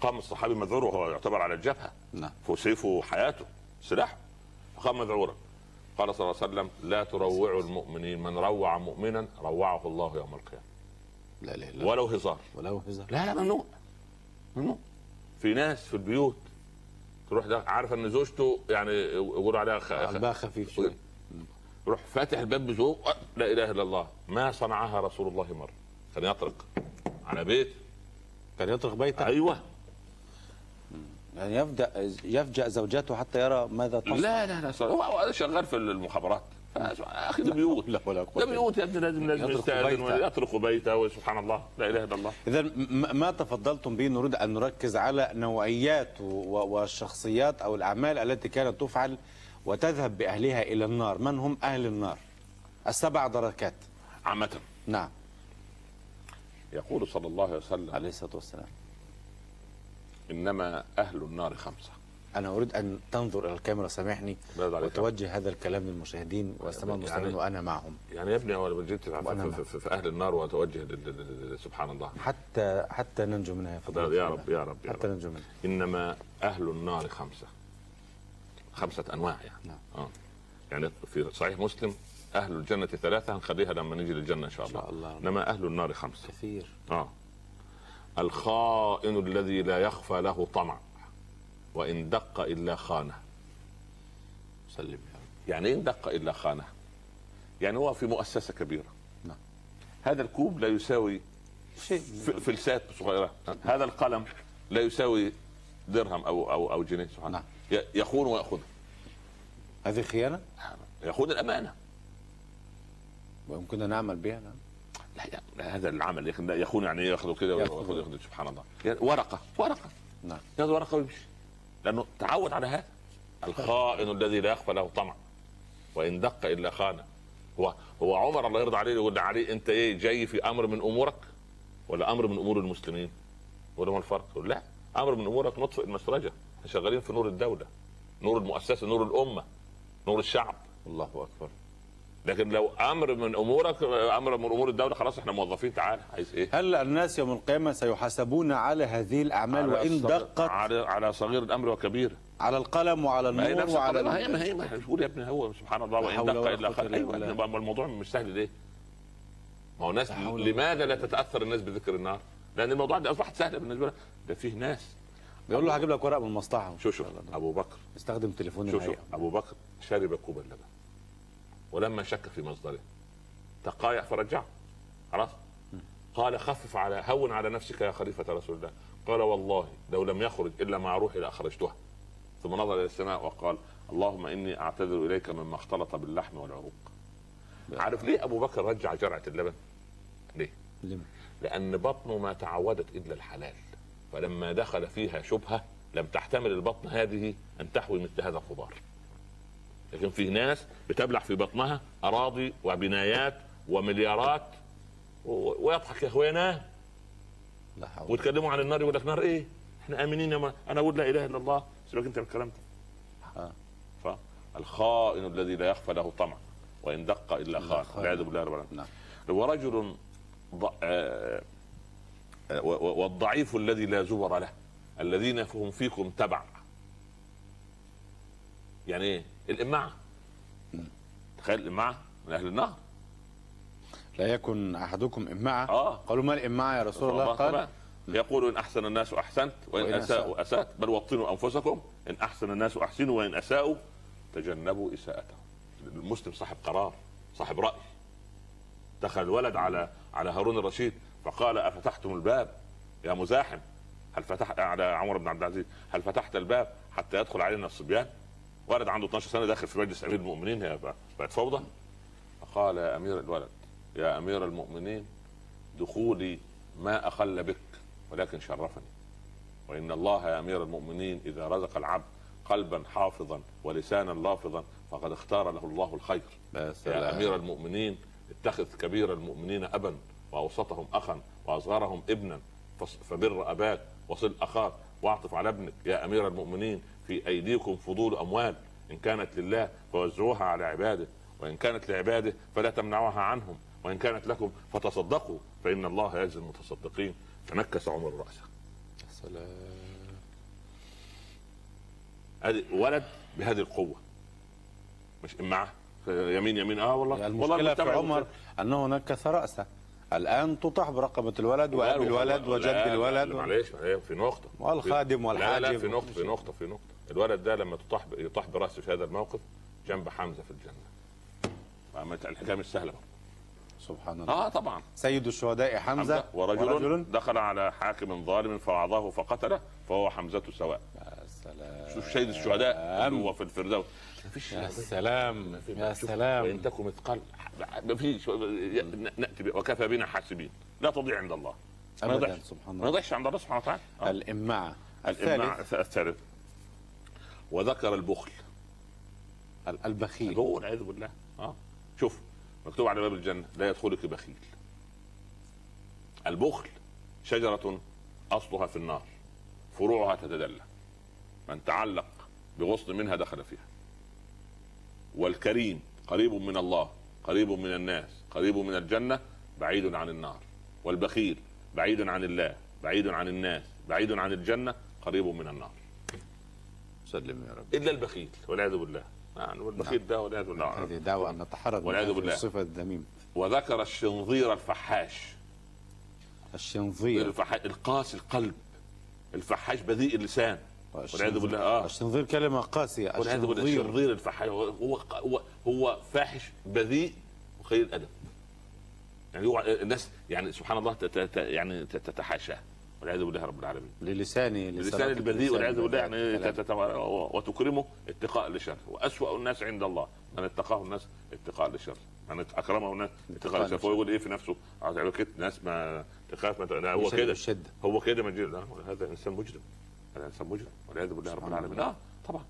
قام الصحابي مذعور وهو يعتبر على الجبهه نعم. فوق سيفه حياته سلاحه. فقام مذعورا قال صلى الله عليه وسلم لا تروعوا المؤمنين. من روع مؤمنا روعه الله يوم القيامة. لا لا لا ولو هزار. ولو هزار. لا لا ممنوع. ممنوع. في ناس في البيوت تروح ده عارف إن زوجته يعني يقولوا عليها خ... قلبها خفيف شوي يروح فاتح الباب بذوق أه، لا إله إلا الله. ما صنعها رسول الله مرة. كان يطرق. على بيت. كان يطرق بيته أيوه. يعني يفجأ يفجأ زوجته حتى يرى ماذا تصنع. لا لا لا صار- هو شغال في المخابرات. أخي ده بيوت. لا ولا ده بيوت يا ابني لازم لازم يستاذن بيته. ويطرق بيته وسبحان الله لا إله إلا الله. إذا م- ما تفضلتم به؟ نريد أن نركز على نوعيات والشخصيات أو الأعمال التي كانت تفعل وتذهب بأهلها إلى النار. من هم أهل النار؟ السبع دركات. عامة. نعم. يقول صلى الله عليه وسلم عليه الصلاة والسلام. إنما أهل النار خمسة. أنا أريد أن تنظر إلى الكاميرا سامحني. وتوجه هذا الكلام للمشاهدين وأستمع يعني- المستمعين وأنا معهم. يعني يا ابني أول جيت في, في, في أهل النار لل- سبحان الله. حتى حتى ننجو منها يا فضيلة. يا. رب يا رب يا حتى ننجو منها. إنما أهل النار خمسة. خمسة أنواع يعني. نعم. آه. يعني في صحيح مسلم أهل الجنة ثلاثة هنخليها لما نيجي للجنة إن شاء الله, شاء الله. إنما أهل النار خمسة. كثير. آه. الخائن الذي لا يخفى له طمع وإن دق إلا خانه. سلم يعني إيه إن دق إلا خانه. يعني هو في مؤسسة كبيرة. نعم. هذا الكوب لا يساوي شيء. فلسات صغيرة. هذا القلم لا يساوي درهم أو أو أو جنيه سبحان نعم. يخون ويأخذ. هذه خيانة؟ يخون الأمانة. ويمكننا نعمل بها نعم. هذا العمل يخ- يخون يعني ياخذ كده يأخذ. وياخذ ياخذ سبحان الله. ورقة ورقة. نعم. ياخذ ورقة ويمشي. لأنه تعود على هذا. الخائن الذي لا يخفى له طمع. وإن دق إلا خانه هو هو عمر الله يرضى عليه يقول علي أنت إيه جاي في أمر من أمورك؟ ولا أمر من أمور المسلمين؟ ولا ما الفرق؟ يقول لا أمر من أمورك نطفئ المسرجة. إحنا شغالين في نور الدولة. نور المؤسسة نور الأمة. نور الشعب. الله أكبر. لكن لو أمر من أمورك أمر من أمور الدولة خلاص إحنا موظفين تعال. عايز إيه؟ هل الناس يوم القيامة سيحاسبون على هذه الأعمال على صغير- دقت؟ على على صغير الأمر وكبير. على القلم وعلى النور وعلى. ما هي ما هي ما هي يا ابني هو سبحان الله وإن دق إلا خير. أيوه الموضوع مش سهل ليه؟ ما هو ناس لماذا لا تتأثر الناس بذكر النار؟ لأن الموضوع ده أصبحت سهلة بالنسبة لها. ده فيه ناس. بيقول له هجيب لك ورق من المصلحة شوف شوف. أبو بكر. استخدم تليفون شوف شوف. أبو بكر شرب كوب اللبن. ولما شك في مصدره. تقايع فرجعه. خلاص. قال خفف على هون على نفسك يا خليفة رسول الله. قال والله لو لم يخرج إلا مع روحي لأخرجتها. ثم نظر إلى السماء وقال اللهم إني أعتذر إليك مما اختلط باللحم والعروق. عارف ليه أبو بكر رجع جرعة اللبن؟ ليه. لأن بطنه ما تعودت إلا الحلال. فلما دخل فيها شبهة لم تحتمل البطن هذه أن تحوي مثل هذا الخضار. لكن في ناس بتبلع في بطنها أراضي وبنايات ومليارات ويضحك يا إخوانا. لا حول. ويتكلموا عن النار يقول لك نار إيه؟ إحنا آمنين يا ما أنا أقول لا إله إلا الله. سيبك أنت من الكلام ده. فالخائن الذي لا يخفى له طمع وإن دق إلا خان. خائن. والعياذ بالله رب العالمين. نعم. ورجل ض... آه، آه، والضعيف الذي لا زبر له. الذين هم فيكم تبع. يعني إيه؟ الامعه تخيل الامعه من أهل النار لا يكن أحدكم إمعة آه. قالوا ما الإمعة يا رسول الله؟ قال طبعا. يقول إن أحسن الناس أحسنت وإن, وإن أساءوا اسات بل وطنوا أنفسكم. إن أحسن الناس أحسنوا وإن أساءوا تجنبوا إساءتهم. المسلم صاحب قرار صاحب رأي. دخل الولد على على هارون الرشيد فقال أفتحتم الباب يا مزاحم؟ هل فتحت على عمر بن عبد العزيز هل فتحت الباب حتى يدخل علينا الصبيان؟ ولد عنده 12 سنة داخل في مجلس أمير المؤمنين هي بقت فوضى. فقال يا أمير الولد يا أمير المؤمنين دخولي ما أخل بك ولكن شرفني. وإن الله يا أمير المؤمنين إذا رزق العبد قلبا حافظا ولسانا لافظا فقد اختار له الله الخير. بس يا أمير المؤمنين اتخذ كبير المؤمنين ابا وأوسطهم اخا وأصغرهم ابنا فبر أباك وصل أخاك. واعطف على ابنك يا أمير المؤمنين في أيديكم فضول أموال إن كانت لله فوزعوها على عباده وإن كانت لعباده فلا تمنعوها عنهم وإن كانت لكم فتصدقوا فإن الله يجزي المتصدقين. فنكس عمر رأسه. سلام. ولد بهذه القوة. مش معه يمين يمين آه والله يعني والله في عمر أنه نكث رأسه. الآن تطاح برقبة الولد وأبي الولد وجد لا، لا، الولد. معلش في نقطة. والخادم لا لا والحاجب في نقطة في نقطة في نقطة. الولد ده لما تطاح يطاح برأسه في هذا الموقف جنب حمزة في الجنة. عملت الحكاية مش سهلة برضه. سبحان الله. آه طبعا. سيد الشهداء حمزة حمزة ورجل, دخل على حاكم ظالم فوعظه فقتله فهو حمزة سواء. سلام شوف سيد الشهداء هو في الفردوس؟ مفيش يا سلام يا سلام. وإن تكن مثقال. ما فيش ناتي وكفى بنا حاسبين. لا تضيع عند الله. ما يضيعش. سبحان ما الله. يضيعش عند الله سبحانه وتعالى. آه. الإمعة الإمناع الثالث. الثالث. وذكر البخل. البخيل. هو والعياذ بالله. آه. شوف مكتوب على باب الجنة لا يدخلك بخيل. البخل شجرة أصلها في النار. فروعها تتدلى. من تعلق بغصن منها دخل فيها. والكريم قريب من الله قريب من الناس قريب من الجنة بعيد عن النار. والبخيل بعيد عن الله بعيد عن الناس بعيد عن الجنة قريب من النار. سلم يا رب. إلا البخيل والعياذ بالله. يعني والبخيل ده والعياذ بالله. هذه دعوة أن نتحرر من والعياذ بالله. الصفة الذميمة. وذكر الشنظير الفحاش. الشنظير. الفحاش القاسي القلب. الفحاش بذيء اللسان. والعياذ بالله آه. الشنظير كلمة قاسية والعياذ بالله الشنظير الشنظير الفحاش هو هو هو فاحش بذيء وقليل الأدب. يعني هو الناس يعني سبحان الله تت- يعني تتحاشاه. والعياذ بالله رب العالمين. للسانه لسان البذيء والعياذ بالله يعني وتكرمه اتقاء لشر وأسوأ الناس عند الله من اتقاه الناس اتقاء لشر من أكرمه الناس اتقاء لشر فهو يقول إيه في نفسه؟ ناس ما تخاف ما هو كده. هو كده لا هذا إنسان مجرم. هذا انسان مجرم والعياذ بالله رب العالمين. آه طبعا.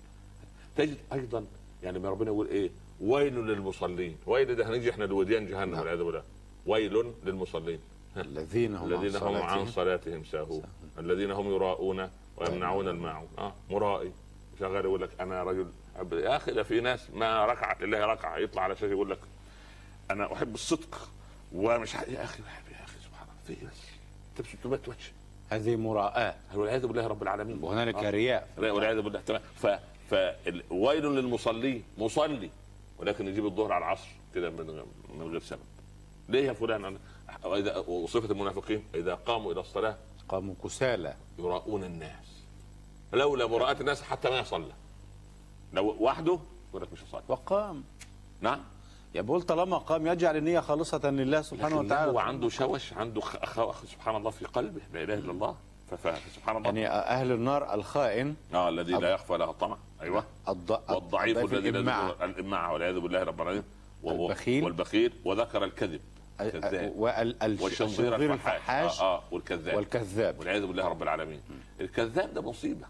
تجد أيضا يعني ما ربنا يقول إيه؟ ويل للمصلين. ويل ده هنيجي إحنا لوديان جهنم نعم. والعياذ بالله. ويل للمصلين. الذين هم الذين هم عن صلاتهم ساهون. الذين هم يراءون ويمنعون الماعون. آه مرائي. شغال يقول لك أنا رجل يا أخي ده في ناس ما ركعت لله ركعة. يطلع على شاشه يقول لك أنا أحب الصدق ومش يا أخي يا أخي سبحان الله. في بس. انت ب 600 وجه. هذه مراءة. والعياذ بالله رب العالمين؟ وهنالك آه. رياء. والعياذ بالله. تمام. ف فويل للمصلين مصلي. ولكن يجيب الظهر على العصر كده من من غير سبب. ليه يا فلان؟ أنا- واذا وصفة المنافقين إذا قاموا إلى الصلاة قاموا كسالى. يراؤون الناس. لولا مراءة الناس حتى ما يصلى. لو وحده يقول لك مش هصلي وقام. نعم. يقول طالما قام يجعل النية خالصة لله سبحانه وتعالى. هو عنده شوش عنده خ... خ... سبحان الله في قلبه لا إله إلا الله. فسبحان الله. يعني أهل النار الخائن آه الذي لا يخفى له الطمع. أيوه. الض... والضعيف الضعيف الذي لا الإماع. يذكر- الاماعه والعياذ بالله رب العالمين. و- و- البخيل. والبخيل. وذكر الكذب. والشنظير الفحاش. آه, آه والكذاب. والكذاب. والعياذ بالله رب العالمين. الكذاب ده مصيبة.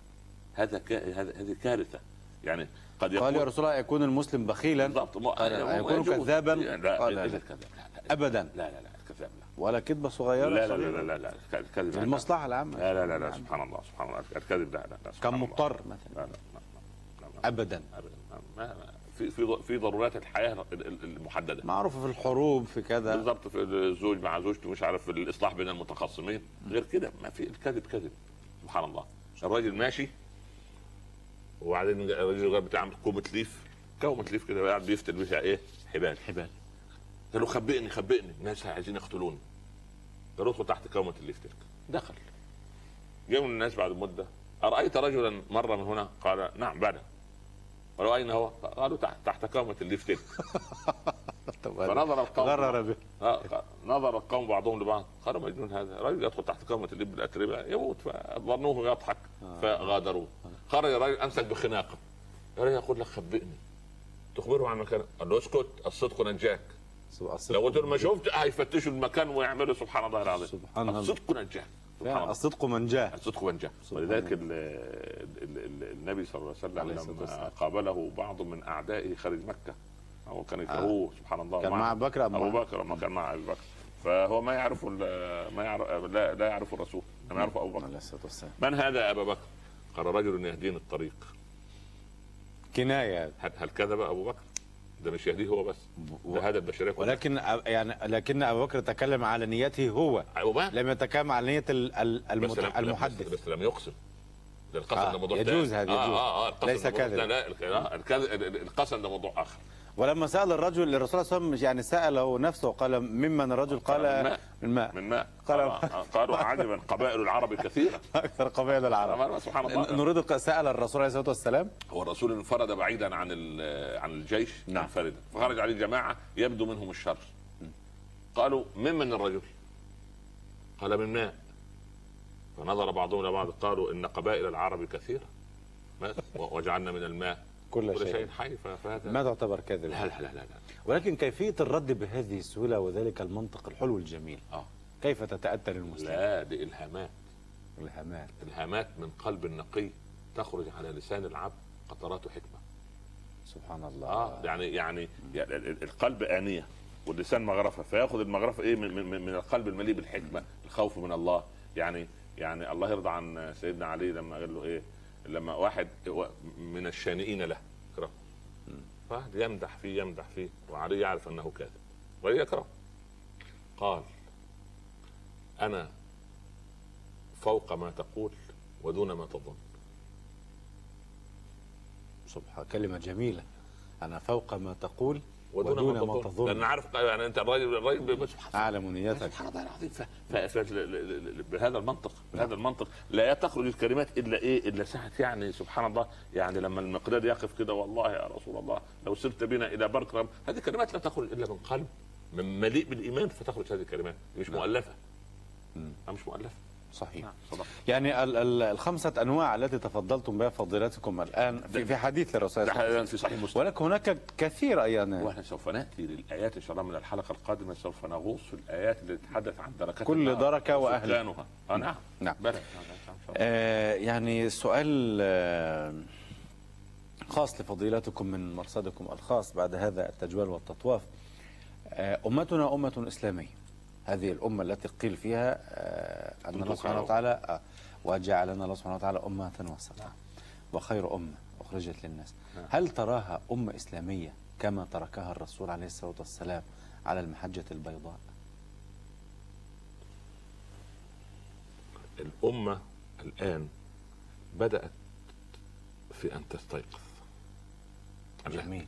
هذا ك... هذا هذه كارثة. يعني قد قال يا رسول الله يكون المسلم بخيلا بالضبط يكون. كذابا؟ لا لا لا. الكذاب لا لا لا لا ولا كذبة صغيرة لا لا لا. لا لا الكذب لا. المصلحة العامة لا لا لا لا سبحان الله سبحان الله الكذب لا لا لا كان. مضطر لا مثلا لا لا ابدا في في في ضرورات الحياة ال- ال- المحدده معروف في الحروب في كذا بالضبط في الزوج مع زوجته مش عارف الاصلاح بين المتخاصمين غير كده ما في الكذب كذب سبحان الله الراجل ماشي وبعدين الراجل بتاع كومة ليف. كومة ليف كده قاعد بيفتل بيها إيه؟ حبال. حبال. قال له خبئني خبئني. الناس عايزين يقتلوني. قال له ادخل تحت كومة الليف تلك. دخل. جاء من الناس بعد مدة. أرأيت رجلا مر من هنا؟ قال نعم بعد قالوا أين هو؟ قالوا تحت تحت كومة الليف تلك. فنظر القوم غرر به آه، نظر القوم بعضهم لبعض. قالوا مجنون هذا. رجل يدخل تحت كومة الليف الأتربة يموت فظنوه يضحك فغادروه. خرج الرجل أمسك بخناقة. يا رجل يقول لك خبئني. تخبره عن مكان قال له اسكت. الصدق نجاك. لو قلت ما شفت هيفتشوا المكان ويعملوا سبحان الله العظيم. سبحان الله. الصدق نجاك. سبحان فعلا الله. الصدق من جاء الصدق منجاه سبحان ولذلك النبي صلى الله عليه وسلم لما. قابله بعض من اعدائه خارج مكة. هو كان يكرهوه سبحان الله كان مع أبو بكر أبو بكر لما كان مع أبو بكر. فهو ما يعرف ال- ما يعرف لا, لا يعرف الرسول لم يعرفه أبو بكر. عليه الصلاة والسلام. من هذا ابا بكر؟ قال رجل يهديني الطريق كناية هل, هل كذب أبو بكر؟ ده مش يهديه هو بس ده هذا البشريه كلها. ولكن يعني لكن أبو بكر تكلم على نيته هو لم يتكلم على نية المت- لم- المحدث بس, بس لم يقسم ده القسم آه، ده موضوع يجوز. هذا، آه يجوز. آه آه القسم ليس كذب. لا آه، القسم ده موضوع آخر ولما سأل الرجل الرسول صلى الله عليه وسلم يعني سأله نفسه قال ممن الرجل؟ قال الماء. من ماء. من ماء. قال- آه، قالوا عجبا قبائل العرب كثيرة. أكثر قبائل العرب. سبحان الله. نريد سأل الرسول عليه الصلاة والسلام. هو الرسول انفرد بعيدا عن عن الجيش نعم. منفردا فخرج عليه جماعة يبدو منهم الشر. قالوا ممن الرجل؟ قال من ماء. فنظر بعضهم إلى بعض قالوا إن قبائل العرب كثيرة. ماء وجعلنا من الماء. كل كل شيء. حي فهذا ما تعتبر كذب لا لا لا لا, لا. ولكن كيفية الرد بهذه السهولة وذلك المنطق الحلو الجميل؟ آه. كيف تتأتى للمسلم لا دي إلهامات. الهمات إلهامات من قلب نقي تخرج على لسان العبد قطرات حكمة. سبحان الله. آه يعني يعني يعني ال- ال- القلب آنية واللسان مغرفة فيأخذ المغرفة إيه من, من, من القلب المليء بالحكمة الخوف من الله. يعني يعني الله يرضى عن سيدنا علي لما قال له إيه لما واحد من الشانئين له يكره فواحد يمدح فيه يمدح فيه وعلي يعرف أنه كاذب ويكره قال أنا فوق ما تقول ودون ما تظن. سبحان كلمة جميلة. أنا فوق ما تقول ودون, ودون ما, ما تظن. لأن عارف يعني أنت الراجل الراجل أعلم نيتك. سبحان الله العظيم. بهذا المنطق. بهذا المنطق. لا تخرج الكلمات إلا إيه؟ إلا ساعه يعني سبحان الله يعني لما المقداد يقف كده والله يا رسول الله لو سرت بنا إلى بركرم هذه كلمات لا تخرج إلا من قلب من مليء بالإيمان فتخرج هذه الكلمات. مش مؤلفة. آه، مش مؤلفة. صحيح. نعم صدق. يعني ال- ال- الخمسة أنواع التي تفضلتم بها فضيلتكم الآن في, في حديث الرسول ده صلى الله عليه حديث في صحيح مسلم. ولكن هناك كثير أيضا وإحنا سوف نأتي للآيات إن شاء الله من الحلقة القادمة سوف نغوص في الآيات اللي تتحدث عن دركات كل دركة وأهلها. آه نعم. نعم. نعم، نعم، نعم، إن. آه يعني سؤال آه خاص لفضيلتكم من مرصدكم الخاص بعد هذا التجوال والتطواف. آه أمتنا أمة إسلامية. هذه الأمة التي قيل فيها آه أن الله سبحانه وتعالى آه وجعلنا الله سبحانه وتعالى أمة وسطا. وخير أمة أخرجت للناس. نعم. هل تراها أمة إسلامية كما تركها الرسول عليه الصلاة والسلام على المحجة البيضاء؟ الأمة الآن بدأت في أن تستيقظ. جميل.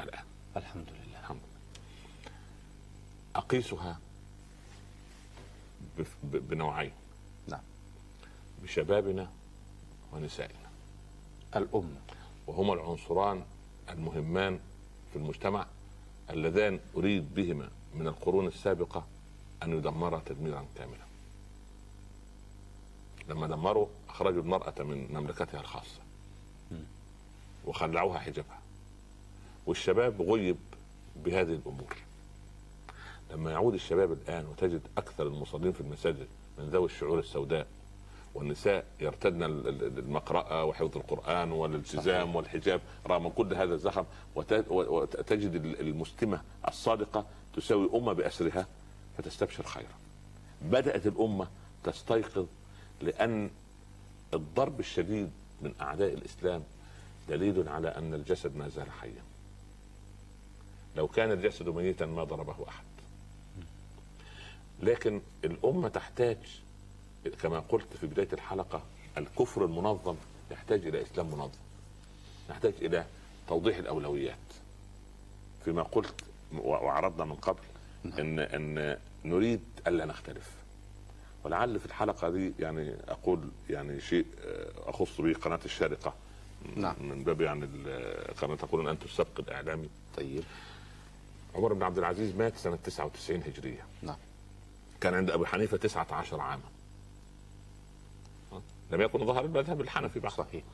الآن. الحمد لله. الحمد لله. أقيسها بنوعين. نعم. بشبابنا ونسائنا. الأمة وهما العنصران المهمان في المجتمع اللذان أريد بهما من القرون السابقة أن يدمرا تدميرا كاملا. لما دمروا أخرجوا المرأة من مملكتها الخاصة. وخلعوها حجابها. والشباب غيب بهذه الأمور. لما يعود الشباب الآن وتجد أكثر المصلين في المساجد من ذوي الشعور السوداء والنساء يرتدن ال- ال- المقرأة وحفظ القرآن والالتزام. والحجاب رغم كل هذا الزخم وتجد ال- المسلمة الصادقة تساوي أمة بأسرها فتستبشر خيرا. بدأت الأمة تستيقظ لأن الضرب الشديد من أعداء الإسلام دليل على أن الجسد ما زال حيا. لو كان الجسد ميتا ما ضربه أحد. لكن الأمة تحتاج كما قلت في بداية الحلقة الكفر المنظم يحتاج إلى إسلام منظم نحتاج إلى توضيح الأولويات. فيما قلت وعرضنا من قبل إن إن نريد ألا نختلف. ولعل في الحلقة دي يعني أقول يعني شيء آه، أخص به قناة الشارقة. نعم. من باب يعني كما تقولون أنتم السبق الإعلامي. طيب. عمر بن عبد العزيز مات سنة 99 هجرية. نعم. كان عند أبو حنيفة 19 عاما. لم يكن ظهر المذهب الحنفي بعد صحيح.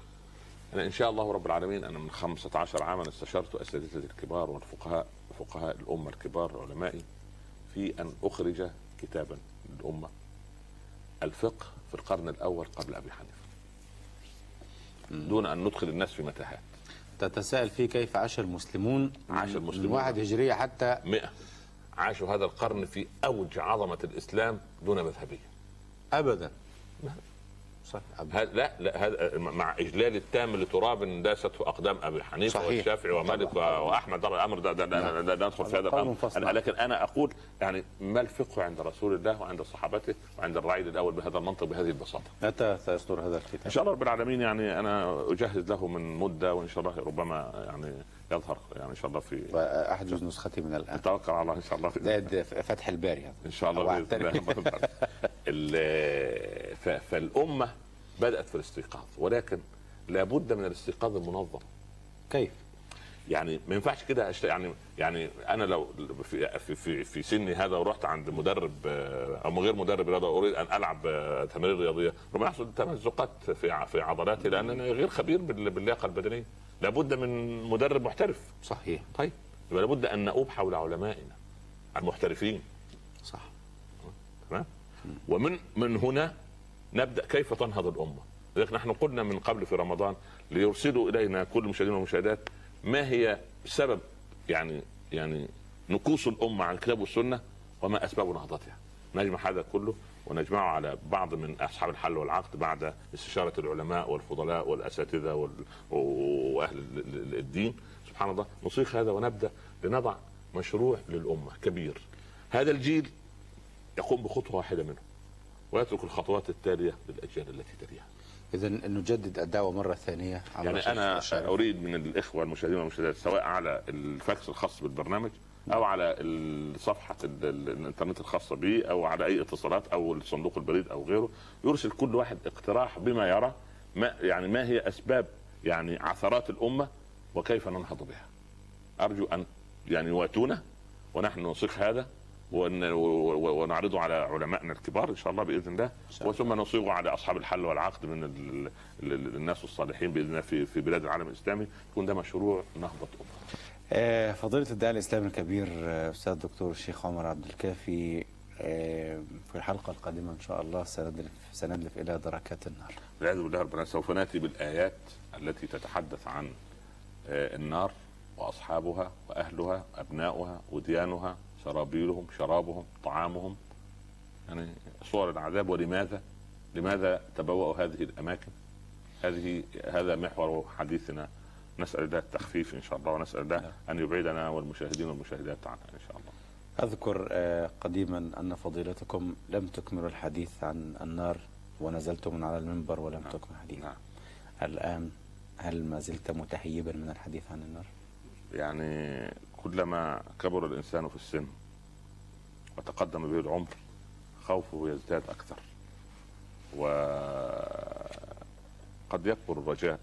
أنا إن شاء الله رب العالمين أنا من 15 عاما استشرت اساتذتي الكبار والفقهاء فقهاء الأمة الكبار علمائي في أن أخرج كتابا للأمة. الفقه في القرن الأول قبل أبي حنيفة. دون أن ندخل الناس في متاهات. تتساءل فيه كيف عاش المسلمون؟ عاش المسلمون. من واحد هجرية حتى 100 عاشوا هذا القرن في أوج عظمة الإسلام دون مذهبيه أبدا صح هذا لا لا هذا مع إجلال التام لتراب داسته أقدام أبي حنيفة صحيح. والشافعي ومالك. وأحمد ده الأمر ده, ده, ده, نعم. ده, ده ندخل في هذا الأمر. أنا لكن أنا أقول يعني ما الفقه عند رسول الله وعند صحابته وعند الرعيل الأول بهذا المنطق بهذه البساطة متى سيصدر هذا الكتاب؟ إن شاء الله رب العالمين يعني أنا أجهز له من مدة وإن شاء الله ربما يعني يظهر يعني إن شاء الله في احجز نسختي من الآن. نتوكل على الله إن شاء الله في زائد فتح الباري هذا إن شاء الله فالأمة بدأت في الاستيقاظ ولكن لابد من الاستيقاظ المنظم. كيف؟ يعني ما ينفعش كده أشت... يعني يعني أنا لو في في في, في سني هذا ورحت عند مدرب آه، أو غير مدرب رياضة أريد أن ألعب آه، تمارين رياضية. ربما يحصل تمزقات في في عضلاتي لأن أنا غير خبير بال- باللياقة البدنية. لابد من مدرب محترف. صحيح. طيب. يبقى لابد أن نؤوب حول علمائنا المحترفين. صح. تمام؟ ومن من هنا نبدأ كيف تنهض الأمة. لذلك نحن قلنا من قبل في رمضان ليرسلوا إلينا كل المشاهدين والمشاهدات ما هي سبب يعني يعني نكوص الأمة عن الكتاب والسنة وما أسباب نهضتها. نجمع هذا كله ونجمعه على بعض من أصحاب الحل والعقد بعد استشارة العلماء والفضلاء والأساتذة وال... وأهل ال- ال- الدين سبحان الله نصيغ هذا ونبدأ لنضع مشروع للأمة كبير هذا الجيل يقوم بخطوة واحدة منه ويترك الخطوات التالية للأجيال التي تليها. اذا نجدد الدعوة مرة ثانية على يعني أنا. أريد من الإخوة المشاهدين والمشاهدات سواء على الفاكس الخاص بالبرنامج أو على صفحه ال- ال- الإنترنت الخاصة به أو على أي اتصالات أو صندوق البريد أو غيره يرسل كل واحد اقتراح بما يرى ما يعني ما هي أسباب يعني عثرات الأمة وكيف ننهض بها. أرجو أن يعني يواتونا ونحن نصيغ هذا ونعرضه على علمائنا الكبار إن شاء الله بإذن الله. وثم نصيغه على أصحاب الحل والعقد من ال- ال- ال- الناس الصالحين بإذن الله في في بلاد العالم الإسلامي يكون ده مشروع نهضة أمة. آه، فضيلة الداعي الإسلامي الكبير آه، أستاذ الدكتور الشيخ عمر عبد الكافي آه، في الحلقة القادمة إن شاء الله سندلف, سندلف إلى دركات النار. والعياذ بالله ربنا سوف نأتي بالآيات التي تتحدث عن النار وأصحابها وأهلها أبناؤها وديانها سرابيلهم شرابهم طعامهم. يعني صور العذاب ولماذا؟ لماذا تبوأوا هذه الأماكن؟ هذه هذا محور حديثنا نسأل الله التخفيف إن شاء الله ونسأل الله أن يبعدنا والمشاهدين والمشاهدات عنها إن شاء الله. أذكر آه، قديما أن فضيلتكم لم تكملوا الحديث عن النار ونزلتم من على المنبر ولم نعم. تكمل الحديث. نعم. الآن هل ما زلت متهيبا من الحديث عن النار؟ يعني كلما كبر الإنسان في السن وتقدم به العمر خوفه يزداد أكثر وقد يكبر الرجاء.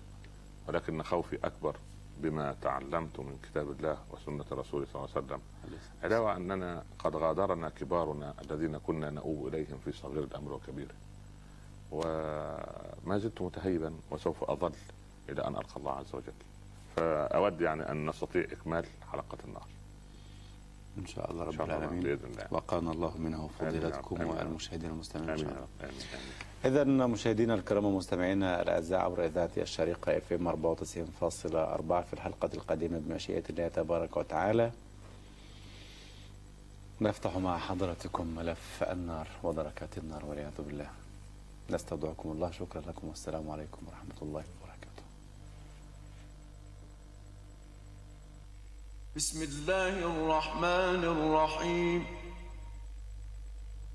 ولكن خوفي أكبر بما تعلمت من كتاب الله وسنة رسوله صلى الله عليه وسلم. علاوه أننا قد غادرنا كبارنا الذين كنا نؤوب إليهم في صغير الأمر وكبيره وما زلت متهيبا وسوف أظل إلى أن ألقى الله عز وجل. فأود يعني أن نستطيع إكمال حلقة النار إن شاء الله رب العالمين. بإذن الله. وقانا الله منه فضيلتكم آمين. والمشاهدين المستمعين. إن شاء الله. رب آمين. آمين. إذا مشاهدينا الكرام ومستمعينا الأعزاء عبر إذاعة الشريقة إف إم 94.4 في الحلقة القادمة بمشيئة الله تبارك وتعالى. نفتح مع حضرتكم ملف النار ودركات النار والعياذ بالله. نستودعكم الله. شكرا لكم والسلام عليكم ورحمة الله وبركاته. بسم الله الرحمن الرحيم.